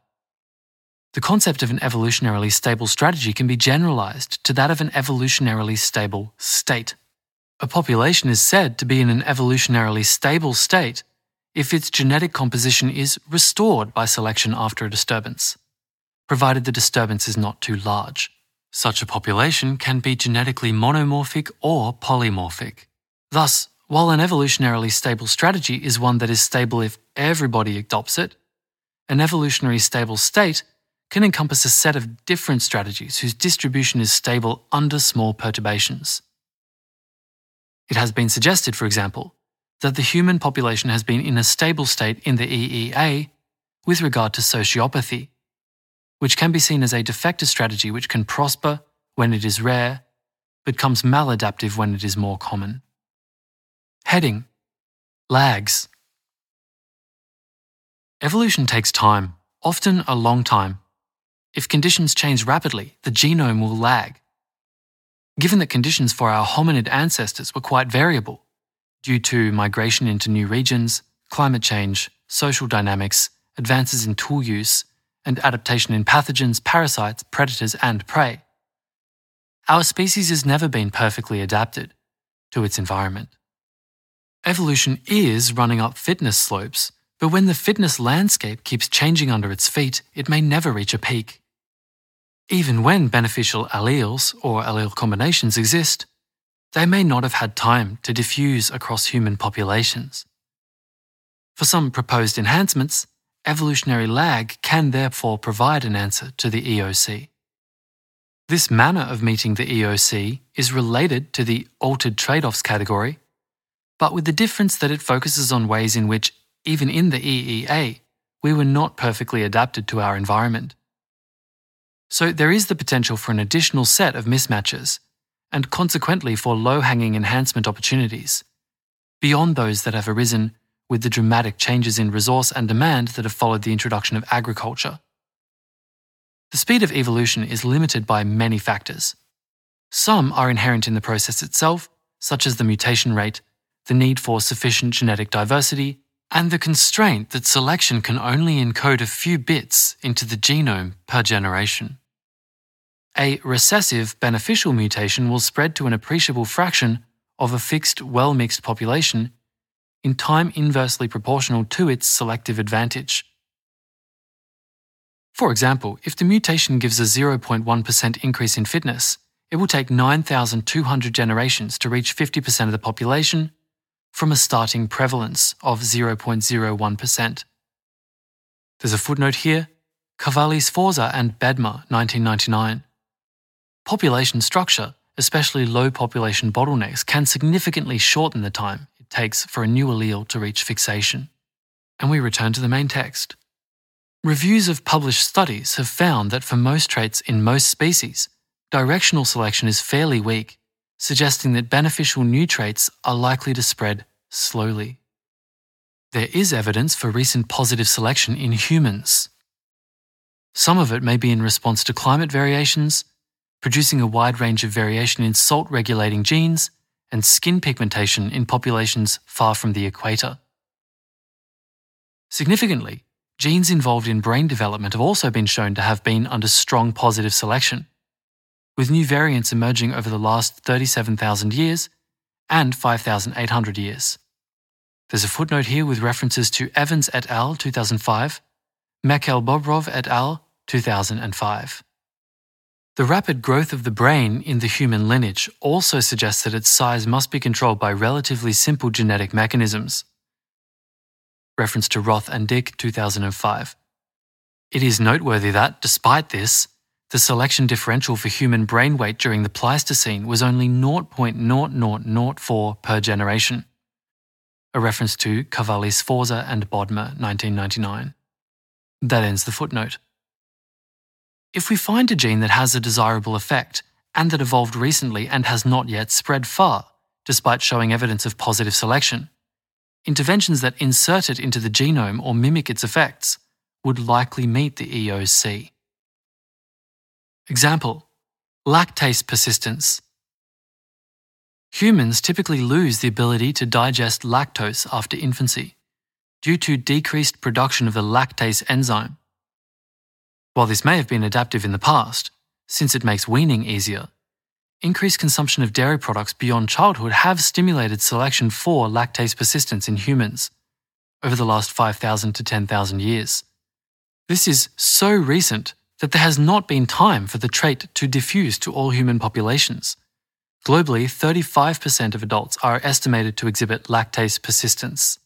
The concept of an evolutionarily stable strategy can be generalized to that of an evolutionarily stable state. A population is said to be in an evolutionarily stable state if its genetic composition is restored by selection after a disturbance, provided the disturbance is not too large. Such a population can be genetically monomorphic or polymorphic. Thus, while an evolutionarily stable strategy is one that is stable if everybody adopts it, an evolutionary stable state can encompass a set of different strategies whose distribution is stable under small perturbations. It has been suggested, for example, that the human population has been in a stable state in the EEA with regard to sociopathy, which can be seen as a defector strategy which can prosper when it is rare, but comes maladaptive when it is more common. Heading Lags Evolution takes time, often a long time, if conditions change rapidly, the genome will lag. Given that conditions for our hominid ancestors were quite variable, due to migration into new regions, climate change, social dynamics, advances in tool use, and adaptation in pathogens, parasites, predators, and prey, our species has never been perfectly adapted to its environment. Evolution is running up fitness slopes, but when the fitness landscape keeps changing under its feet, it may never reach a peak. Even when beneficial alleles or allele combinations exist, they may not have had time to diffuse across human populations. For some proposed enhancements, evolutionary lag can therefore provide an answer to the EOC. This manner of meeting the EOC is related to the altered trade offs category, but with the difference that it focuses on ways in which, even in the EEA, we were not perfectly adapted to our environment. So there is the potential for an additional set of mismatches, and consequently for low hanging enhancement opportunities, beyond those that have arisen with the dramatic changes in resource and demand that have followed the introduction of agriculture. The speed of evolution is limited by many factors. Some are inherent in the process itself, such as the mutation rate, the need for sufficient genetic diversity, and the constraint that selection can only encode a few bits into the genome per generation. A recessive beneficial mutation will spread to an appreciable fraction of a fixed well mixed population in time inversely proportional to its selective advantage. For example, if the mutation gives a 0.1% increase in fitness, it will take 9,200 generations to reach 50% of the population from a starting prevalence of 0.01%. There's a footnote here Cavalli Sforza and Bodmer, 1999. Population structure, especially low population bottlenecks, can significantly shorten the time it takes for a new allele to reach fixation. And we return to the main text. Reviews of published studies have found that for most traits in most species, directional selection is fairly weak, suggesting that beneficial new traits are likely to spread slowly. There is evidence for recent positive selection in humans. Some of it may be in response to climate variations, producing a wide range of variation in salt regulating genes and skin pigmentation in populations far from the equator. Significantly, genes involved in brain development have also been shown to have been under strong positive selection, with new variants emerging over the last 37,000 years and 5,800 years. There's a footnote here with references to Evans et al. 2005, Mekel-Bobrov et al. 2005. The rapid growth of the brain in the human lineage also suggests that its size must be controlled by relatively simple genetic mechanisms. Reference to Roth and Dicke 2005. It is noteworthy that, despite this, the selection differential for human brain weight during the Pleistocene was only 0.0004 per generation a reference to Cavalli Sforza and Bodmer, 1999. That ends the footnote. If we find a gene that has a desirable effect and that evolved recently and has not yet spread far, despite showing evidence of positive selection, interventions that insert it into the genome or mimic its effects would likely meet the EOC. Example Lactase persistence Humans typically lose the ability to digest lactose after infancy due to decreased production of the lactase enzyme. While this may have been adaptive in the past, since it makes weaning easier, increased consumption of dairy products beyond childhood have stimulated selection for lactase persistence in humans over the last 5,000 to 10,000 years. This is so recent that there has not been time for the trait to diffuse to all human populations. Globally, 35% of adults are estimated to exhibit lactase persistence.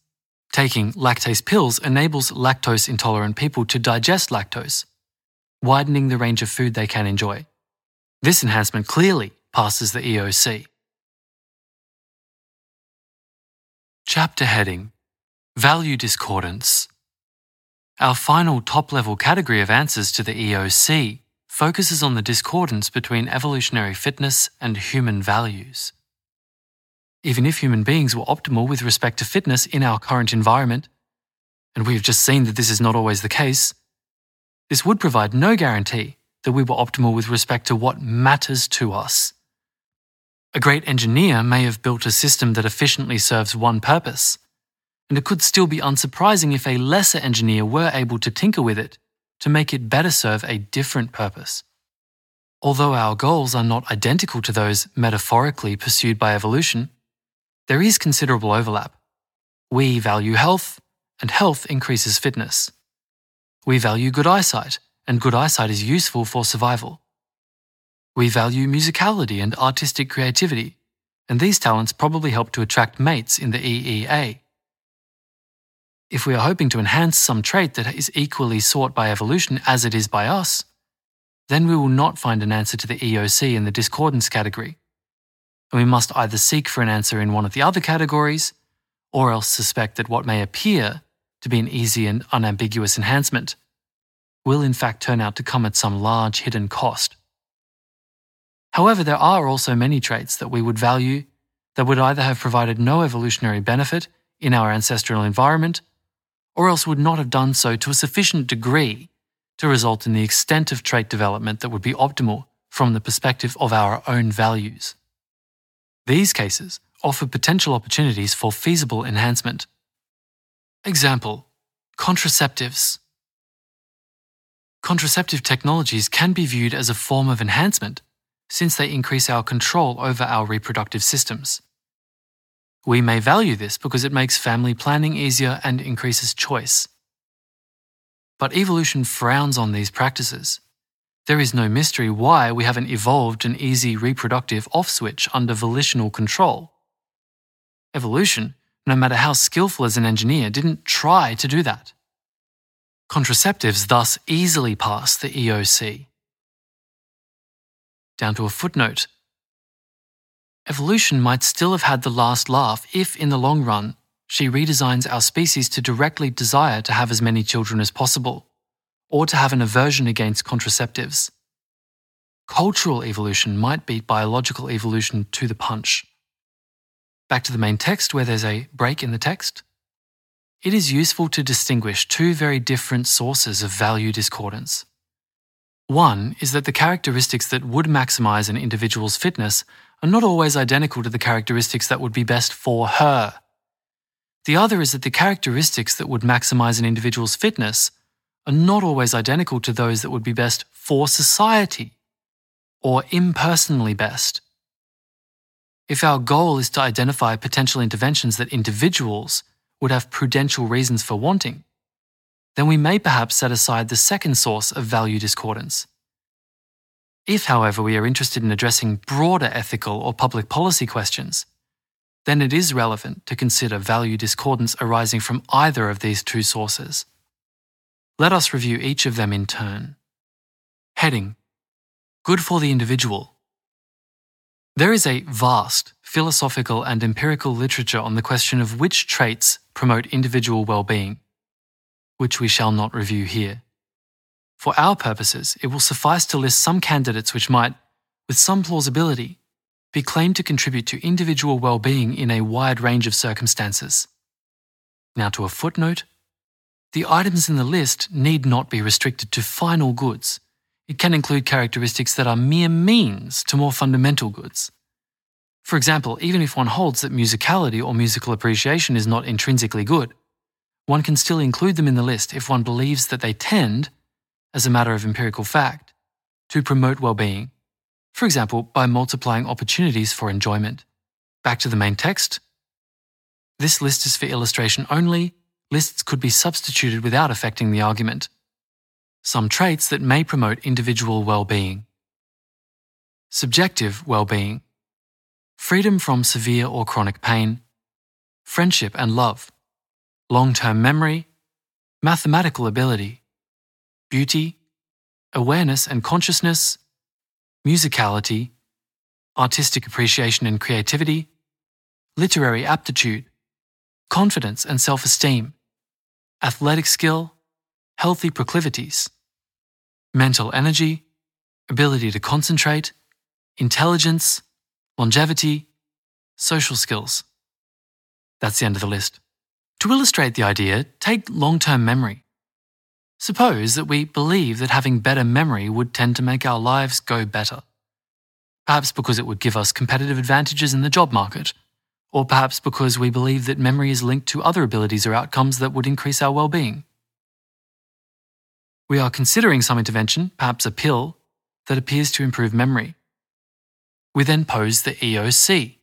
Taking lactase pills enables lactose intolerant people to digest lactose, widening the range of food they can enjoy. This enhancement clearly passes the EOC. Chapter heading Value Discordance. Our final top level category of answers to the EOC focuses on the discordance between evolutionary fitness and human values. Even if human beings were optimal with respect to fitness in our current environment, and we have just seen that this is not always the case, this would provide no guarantee that we were optimal with respect to what matters to us. A great engineer may have built a system that efficiently serves one purpose, and it could still be unsurprising if a lesser engineer were able to tinker with it to make it better serve a different purpose. Although our goals are not identical to those metaphorically pursued by evolution, there is considerable overlap. We value health, and health increases fitness. We value good eyesight, and good eyesight is useful for survival. We value musicality and artistic creativity, and these talents probably help to attract mates in the EEA. If we are hoping to enhance some trait that is equally sought by evolution as it is by us, then we will not find an answer to the EOC in the discordance category. And we must either seek for an answer in one of the other categories, or else suspect that what may appear to be an easy and unambiguous enhancement will in fact turn out to come at some large hidden cost. However, there are also many traits that we would value that would either have provided no evolutionary benefit in our ancestral environment or else would not have done so to a sufficient degree to result in the extent of trait development that would be optimal from the perspective of our own values. These cases offer potential opportunities for feasible enhancement. Example Contraceptives. Contraceptive technologies can be viewed as a form of enhancement since they increase our control over our reproductive systems. We may value this because it makes family planning easier and increases choice. But evolution frowns on these practices. There is no mystery why we haven't evolved an easy reproductive off switch under volitional control. Evolution, no matter how skillful as an engineer, didn't try to do that. Contraceptives thus easily pass the EOC. Down to a footnote Evolution might still have had the last laugh if, in the long run, she redesigns our species to directly desire to have as many children as possible, or to have an aversion against contraceptives. cultural evolution might beat biological evolution to the punch. Back to the main text where there's a break in the text. It is useful to distinguish two very different sources of value discordance. One is that the characteristics that would maximize an individual's fitness are not always identical to the characteristics that would be best for her. The other is that the characteristics that would maximize an individual's fitness are not always identical to those that would be best for society or impersonally best. If our goal is to identify potential interventions that individuals would have prudential reasons for wanting, then we may perhaps set aside the second source of value discordance. If, however, we are interested in addressing broader ethical or public policy questions, then it is relevant to consider value discordance arising from either of these two sources. Let us review each of them in turn. Heading Good for the individual. There is a vast philosophical and empirical literature on the question of which traits promote individual well being which we shall not review here. For our purposes, it will suffice to list some candidates which might, with some plausibility, be claimed to contribute to individual well being in a wide range of circumstances. Now to a footnote. The items in the list need not be restricted to final goods. It can include characteristics that are mere means to more fundamental goods. For example, even if one holds that musicality or musical appreciation is not intrinsically good, one can still include them in the list if one believes that they tend, as a matter of empirical fact, to promote well being, for example, by multiplying opportunities for enjoyment. Back to the main text. This list is for illustration only. Lists could be substituted without affecting the argument. Some traits that may promote individual well being. Subjective well being. Freedom from severe or chronic pain. Friendship and love. Long term memory, mathematical ability, beauty, awareness and consciousness, musicality, artistic appreciation and creativity, literary aptitude, confidence and self esteem, athletic skill, healthy proclivities, mental energy, ability to concentrate, intelligence, longevity, social skills. That's the end of the list. To illustrate the idea, take long term memory. Suppose that we believe that having better memory would tend to make our lives go better. Perhaps because it would give us competitive advantages in the job market, or perhaps because we believe that memory is linked to other abilities or outcomes that would increase our well being. We are considering some intervention, perhaps a pill, that appears to improve memory. We then pose the EOC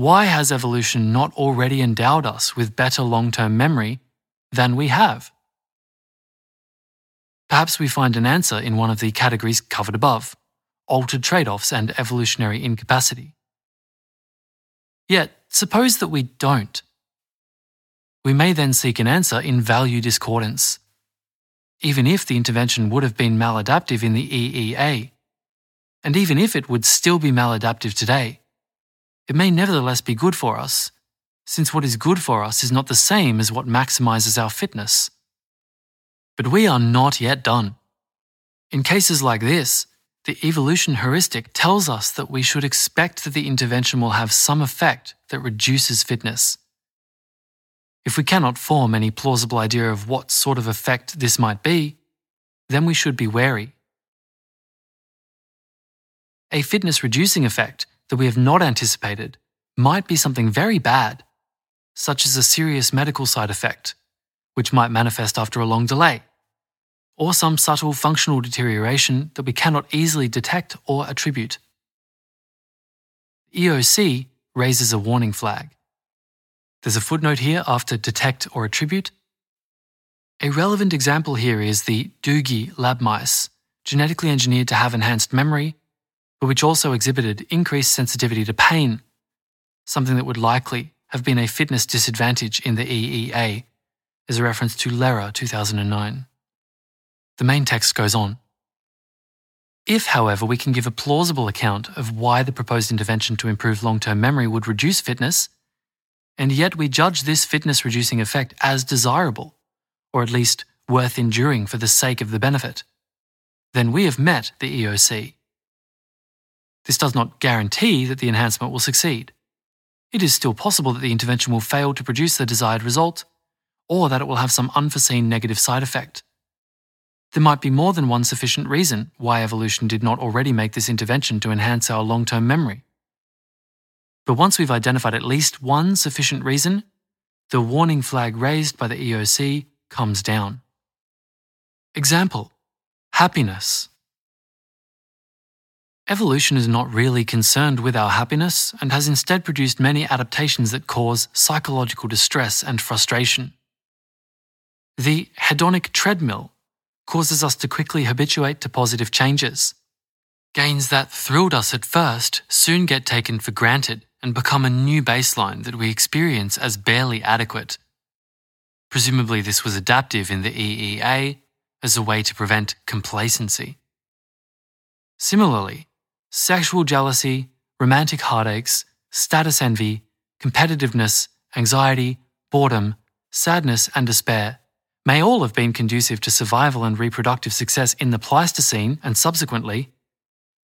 why has evolution not already endowed us with better long term memory than we have? Perhaps we find an answer in one of the categories covered above altered trade offs and evolutionary incapacity. Yet, suppose that we don't. We may then seek an answer in value discordance. Even if the intervention would have been maladaptive in the EEA, and even if it would still be maladaptive today, it may nevertheless be good for us, since what is good for us is not the same as what maximizes our fitness. But we are not yet done. In cases like this, the evolution heuristic tells us that we should expect that the intervention will have some effect that reduces fitness. If we cannot form any plausible idea of what sort of effect this might be, then we should be wary. A fitness reducing effect that we have not anticipated might be something very bad, such as a serious medical side effect, which might manifest after a long delay, or some subtle functional deterioration that we cannot easily detect or attribute. EOC raises a warning flag. There's a footnote here after detect or attribute. A relevant example here is the Doogie lab mice, genetically engineered to have enhanced memory but which also exhibited increased sensitivity to pain, something that would likely have been a fitness disadvantage in the EEA, is a reference to Lehrer 2009. The main text goes on. If, however, we can give a plausible account of why the proposed intervention to improve long term memory would reduce fitness, and yet we judge this fitness reducing effect as desirable, or at least worth enduring for the sake of the benefit, then we have met the EOC This does not guarantee that the enhancement will succeed. It is still possible that the intervention will fail to produce the desired result, or that it will have some unforeseen negative side effect. There might be more than one sufficient reason why evolution did not already make this intervention to enhance our long term memory. But once we've identified at least one sufficient reason, the warning flag raised by the EOC comes down. Example Happiness. Evolution is not really concerned with our happiness and has instead produced many adaptations that cause psychological distress and frustration. The hedonic treadmill causes us to quickly habituate to positive changes. Gains that thrilled us at first soon get taken for granted and become a new baseline that we experience as barely adequate. Presumably, this was adaptive in the EEA as a way to prevent complacency. Similarly, sexual jealousy, romantic heartaches, status envy, competitiveness, anxiety, boredom, sadness, and despair may all have been conducive to survival and reproductive success in the Pleistocene and subsequently,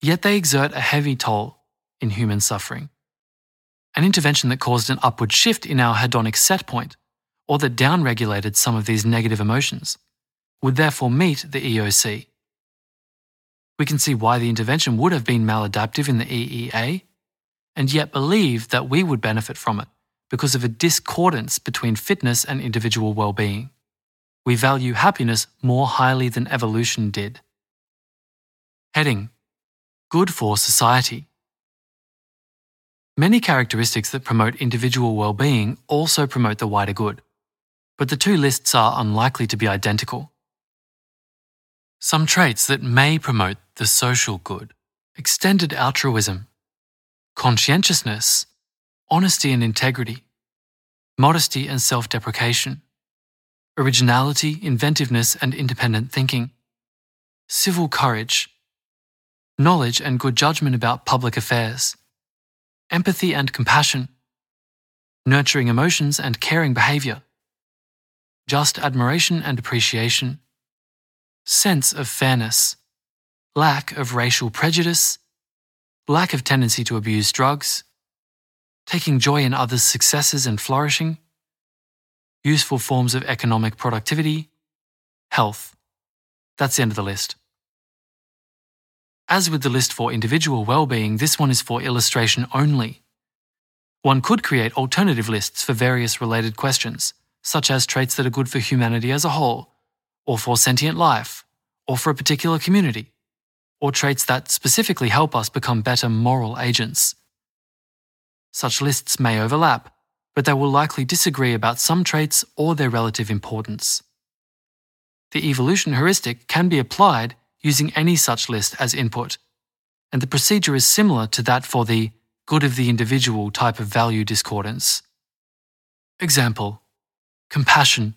yet they exert a heavy toll in human suffering. An intervention that caused an upward shift in our hedonic set point, or that downregulated some of these negative emotions, would therefore meet the EOC we can see why the intervention would have been maladaptive in the EEA, and yet believe that we would benefit from it because of a discordance between fitness and individual well being. We value happiness more highly than evolution did. Heading Good for Society. Many characteristics that promote individual well being also promote the wider good, but the two lists are unlikely to be identical. Some traits that may promote the social good, extended altruism, conscientiousness, honesty and integrity, modesty and self deprecation, originality, inventiveness, and independent thinking, civil courage, knowledge and good judgment about public affairs, empathy and compassion, nurturing emotions and caring behavior, just admiration and appreciation sense of fairness, lack of racial prejudice, lack of tendency to abuse drugs, taking joy in others' successes and flourishing, useful forms of economic productivity, health. That's the end of the list. As with the list for individual well-being, this one is for illustration only. One could create alternative lists for various related questions, such as traits that are good for humanity as a whole, or for sentient life, or for a particular community, or traits that specifically help us become better moral agents. Such lists may overlap, but they will likely disagree about some traits or their relative importance. The evolution heuristic can be applied using any such list as input, and the procedure is similar to that for the good of the individual type of value discordance. Example Compassion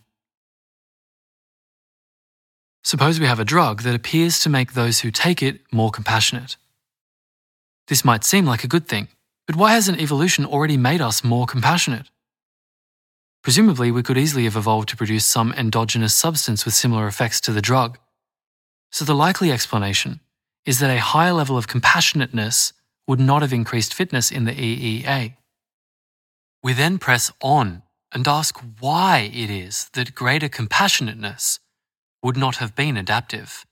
Suppose we have a drug that appears to make those who take it more compassionate. This might seem like a good thing, but why hasn't evolution already made us more compassionate? Presumably, we could easily have evolved to produce some endogenous substance with similar effects to the drug. So, the likely explanation is that a higher level of compassionateness would not have increased fitness in the EEA. We then press on and ask why it is that greater compassionateness would not have been adaptive.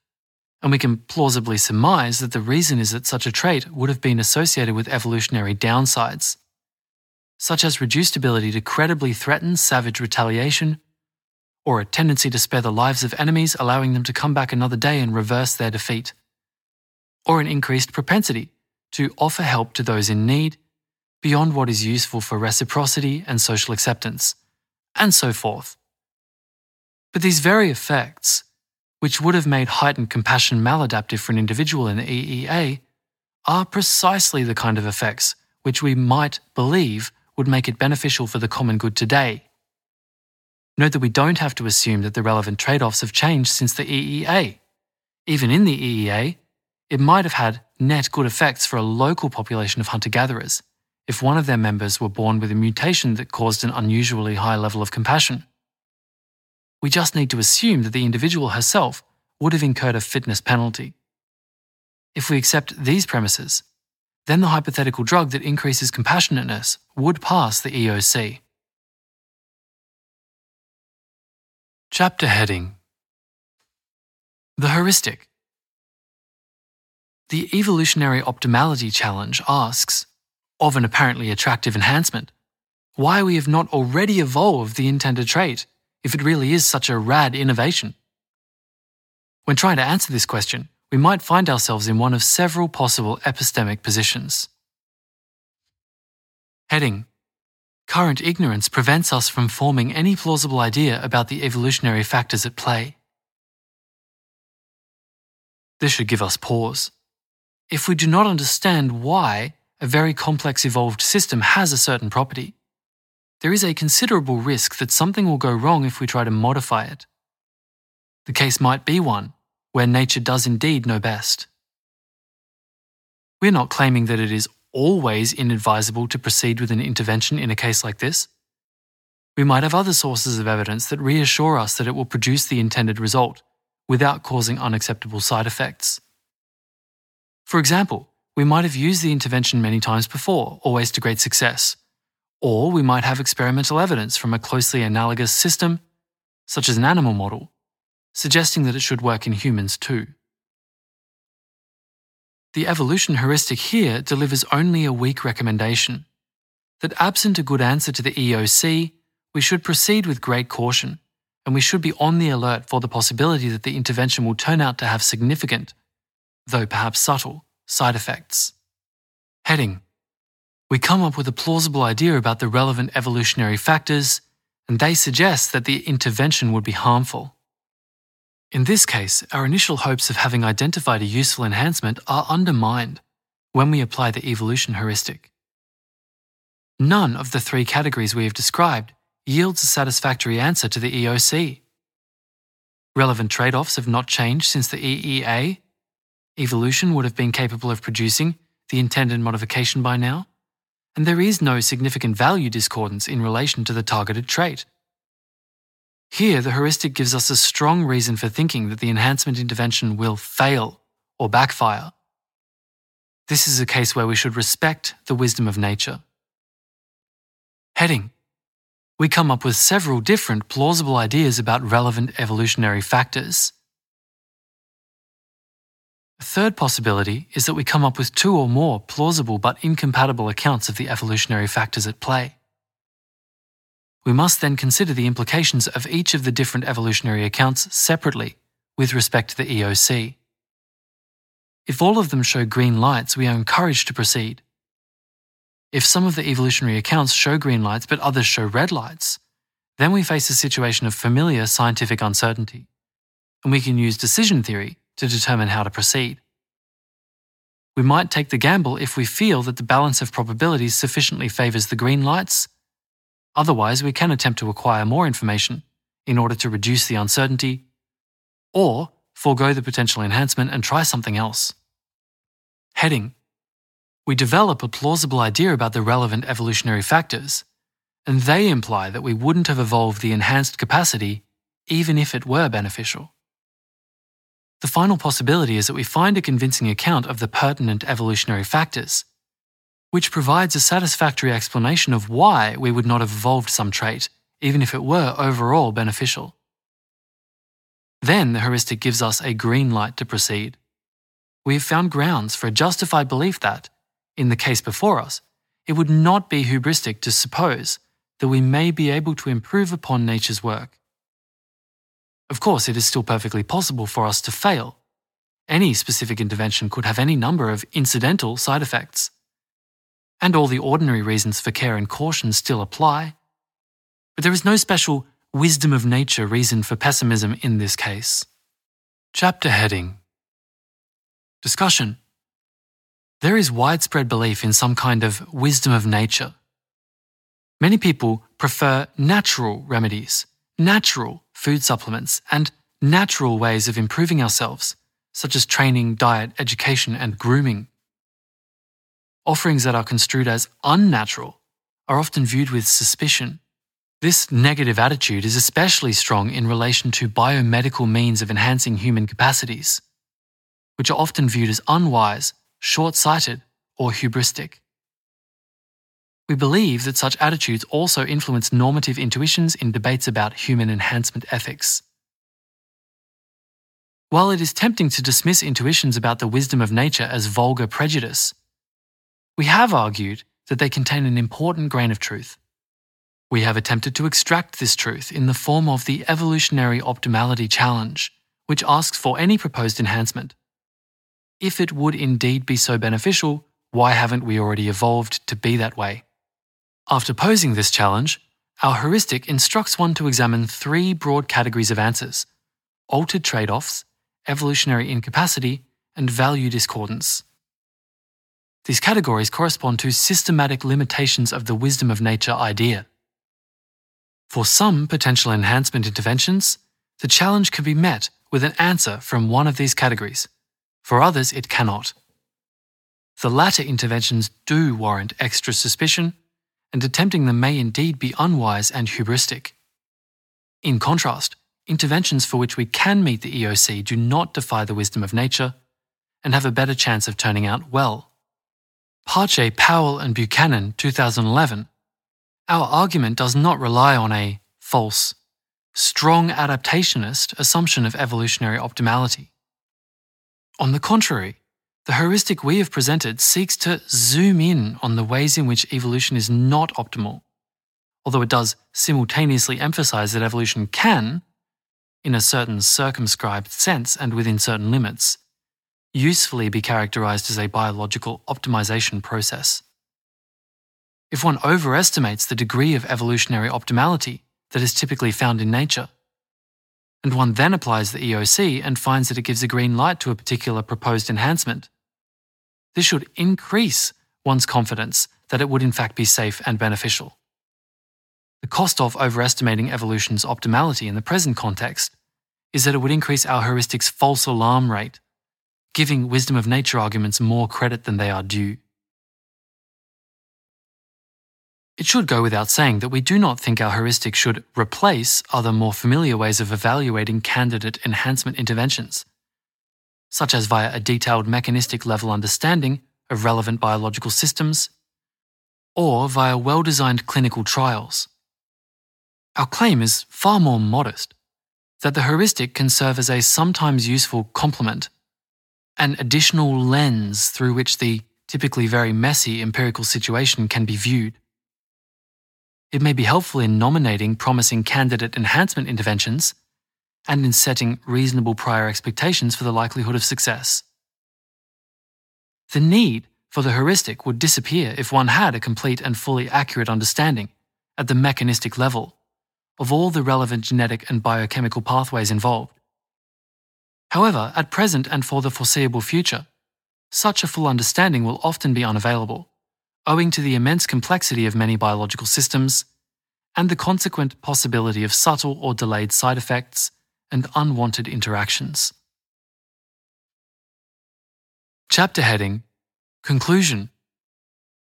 And we can plausibly surmise that the reason is that such a trait would have been associated with evolutionary downsides, such as reduced ability to credibly threaten savage retaliation, or a tendency to spare the lives of enemies, allowing them to come back another day and reverse their defeat, or an increased propensity to offer help to those in need beyond what is useful for reciprocity and social acceptance, and so forth. But these very effects, which would have made heightened compassion maladaptive for an individual in the EEA, are precisely the kind of effects which we might believe would make it beneficial for the common good today. Note that we don't have to assume that the relevant trade offs have changed since the EEA. Even in the EEA, it might have had net good effects for a local population of hunter gatherers if one of their members were born with a mutation that caused an unusually high level of compassion. We just need to assume that the individual herself would have incurred a fitness penalty. If we accept these premises, then the hypothetical drug that increases compassionateness would pass the EOC. Chapter heading The Heuristic The Evolutionary Optimality Challenge asks, of an apparently attractive enhancement, why we have not already evolved the intended trait if it really is such a rad innovation. When trying to answer this question, we might find ourselves in one of several possible epistemic positions. Heading Current ignorance prevents us from forming any plausible idea about the evolutionary factors at play. This should give us pause. If we do not understand why a very complex evolved system has a certain property, there is a considerable risk that something will go wrong if we try to modify it. The case might be one where nature does indeed know best. We're not claiming that it is always inadvisable to proceed with an intervention in a case like this. We might have other sources of evidence that reassure us that it will produce the intended result without causing unacceptable side effects. For example, we might have used the intervention many times before, always to great success. Or we might have experimental evidence from a closely analogous system, such as an animal model, suggesting that it should work in humans too. The evolution heuristic here delivers only a weak recommendation that absent a good answer to the EOC, we should proceed with great caution, and we should be on the alert for the possibility that the intervention will turn out to have significant, though perhaps subtle, side effects. Heading We come up with a plausible idea about the relevant evolutionary factors, and they suggest that the intervention would be harmful. In this case, our initial hopes of having identified a useful enhancement are undermined when we apply the evolution heuristic. None of the three categories we have described yields a satisfactory answer to the EOC. Relevant trade offs have not changed since the EEA. Evolution would have been capable of producing the intended modification by now, and there is no significant value discordance in relation to the targeted trait. Here, the heuristic gives us a strong reason for thinking that the enhancement intervention will fail or backfire. This is a case where we should respect the wisdom of nature. Heading We come up with several different plausible ideas about relevant evolutionary factors. A third possibility is that we come up with two or more plausible but incompatible accounts of the evolutionary factors at play. We must then consider the implications of each of the different evolutionary accounts separately with respect to the EOC. If all of them show green lights, we are encouraged to proceed. If some of the evolutionary accounts show green lights but others show red lights, then we face a situation of familiar scientific uncertainty, and we can use decision theory to determine how to proceed. We might take the gamble if we feel that the balance of probabilities sufficiently favours the green lights Otherwise, we can attempt to acquire more information in order to reduce the uncertainty, or forego the potential enhancement and try something else. Heading We develop a plausible idea about the relevant evolutionary factors, and they imply that we wouldn't have evolved the enhanced capacity even if it were beneficial. The final possibility is that we find a convincing account of the pertinent evolutionary factors which provides a satisfactory explanation of why we would not have evolved some trait, even if it were overall beneficial. Then the heuristic gives us a green light to proceed. We have found grounds for a justified belief that, in the case before us, it would not be hubristic to suppose that we may be able to improve upon nature's work. Of course, it is still perfectly possible for us to fail. Any specific intervention could have any number of incidental side effects and all the ordinary reasons for care and caution still apply. But there is no special wisdom of nature reason for pessimism in this case. Chapter heading Discussion There is widespread belief in some kind of wisdom of nature. Many people prefer natural remedies, natural food supplements, and natural ways of improving ourselves, such as training, diet, education, and grooming offerings that are construed as unnatural are often viewed with suspicion. This negative attitude is especially strong in relation to biomedical means of enhancing human capacities, which are often viewed as unwise, short sighted, or hubristic. We believe that such attitudes also influence normative intuitions in debates about human enhancement ethics. While it is tempting to dismiss intuitions about the wisdom of nature as vulgar prejudice, we have argued that they contain an important grain of truth. We have attempted to extract this truth in the form of the evolutionary optimality challenge, which asks for any proposed enhancement. If it would indeed be so beneficial, why haven't we already evolved to be that way? After posing this challenge, our heuristic instructs one to examine three broad categories of answers altered trade offs, evolutionary incapacity, and value discordance. These categories correspond to systematic limitations of the wisdom of nature idea. For some potential enhancement interventions, the challenge can be met with an answer from one of these categories. For others, it cannot. The latter interventions do warrant extra suspicion, and attempting them may indeed be unwise and hubristic. In contrast, interventions for which we can meet the EOC do not defy the wisdom of nature and have a better chance of turning out well. Pache, Powell, and Buchanan, 2011. Our argument does not rely on a false, strong adaptationist assumption of evolutionary optimality. On the contrary, the heuristic we have presented seeks to zoom in on the ways in which evolution is not optimal, although it does simultaneously emphasize that evolution can, in a certain circumscribed sense and within certain limits, usefully be characterized as a biological optimization process. If one overestimates the degree of evolutionary optimality that is typically found in nature, and one then applies the EOC and finds that it gives a green light to a particular proposed enhancement, this should increase one's confidence that it would in fact be safe and beneficial. The cost of overestimating evolution's optimality in the present context is that it would increase our heuristics' false alarm rate giving wisdom of nature arguments more credit than they are due. It should go without saying that we do not think our heuristic should replace other more familiar ways of evaluating candidate enhancement interventions, such as via a detailed mechanistic level understanding of relevant biological systems, or via well designed clinical trials. Our claim is far more modest that the heuristic can serve as a sometimes useful complement an additional lens through which the typically very messy empirical situation can be viewed. It may be helpful in nominating promising candidate enhancement interventions and in setting reasonable prior expectations for the likelihood of success. The need for the heuristic would disappear if one had a complete and fully accurate understanding, at the mechanistic level, of all the relevant genetic and biochemical pathways involved. However, at present and for the foreseeable future, such a full understanding will often be unavailable, owing to the immense complexity of many biological systems and the consequent possibility of subtle or delayed side effects and unwanted interactions. Chapter heading Conclusion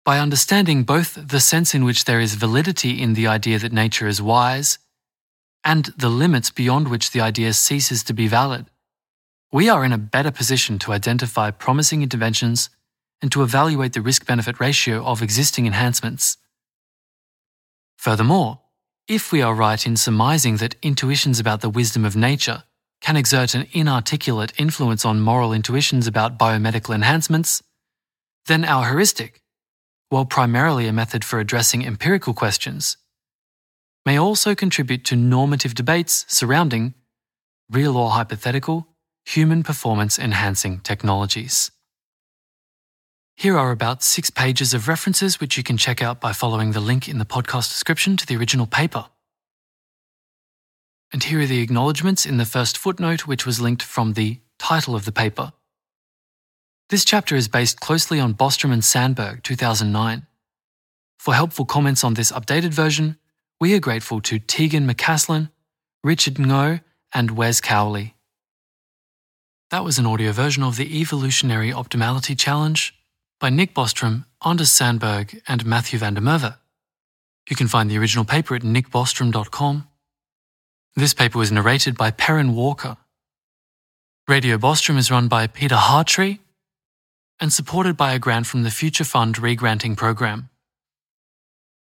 By understanding both the sense in which there is validity in the idea that nature is wise and the limits beyond which the idea ceases to be valid, we are in a better position to identify promising interventions and to evaluate the risk benefit ratio of existing enhancements. Furthermore, if we are right in surmising that intuitions about the wisdom of nature can exert an inarticulate influence on moral intuitions about biomedical enhancements, then our heuristic, while primarily a method for addressing empirical questions, may also contribute to normative debates surrounding real or hypothetical human performance enhancing technologies. Here are about six pages of references which you can check out by following the link in the podcast description to the original paper. And here are the acknowledgements in the first footnote, which was linked from the title of the paper. This chapter is based closely on Bostrom and Sandberg, 2009. For helpful comments on this updated version, we are grateful to Tegan McCaslin, Richard Ngo, and Wes Cowley. That was an audio version of the Evolutionary Optimality Challenge by Nick Bostrom, Anders Sandberg, and Matthew van der Merwe. You can find the original paper at nickbostrom.com. This paper was narrated by Perrin Walker. Radio Bostrom is run by Peter Hartree. and supported by a grant from the Future Fund Regranting Program.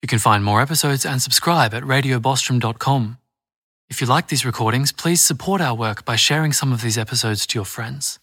You can find more episodes and subscribe at radiobostrom.com. If you like these recordings, please support our work by sharing some of these episodes to your friends.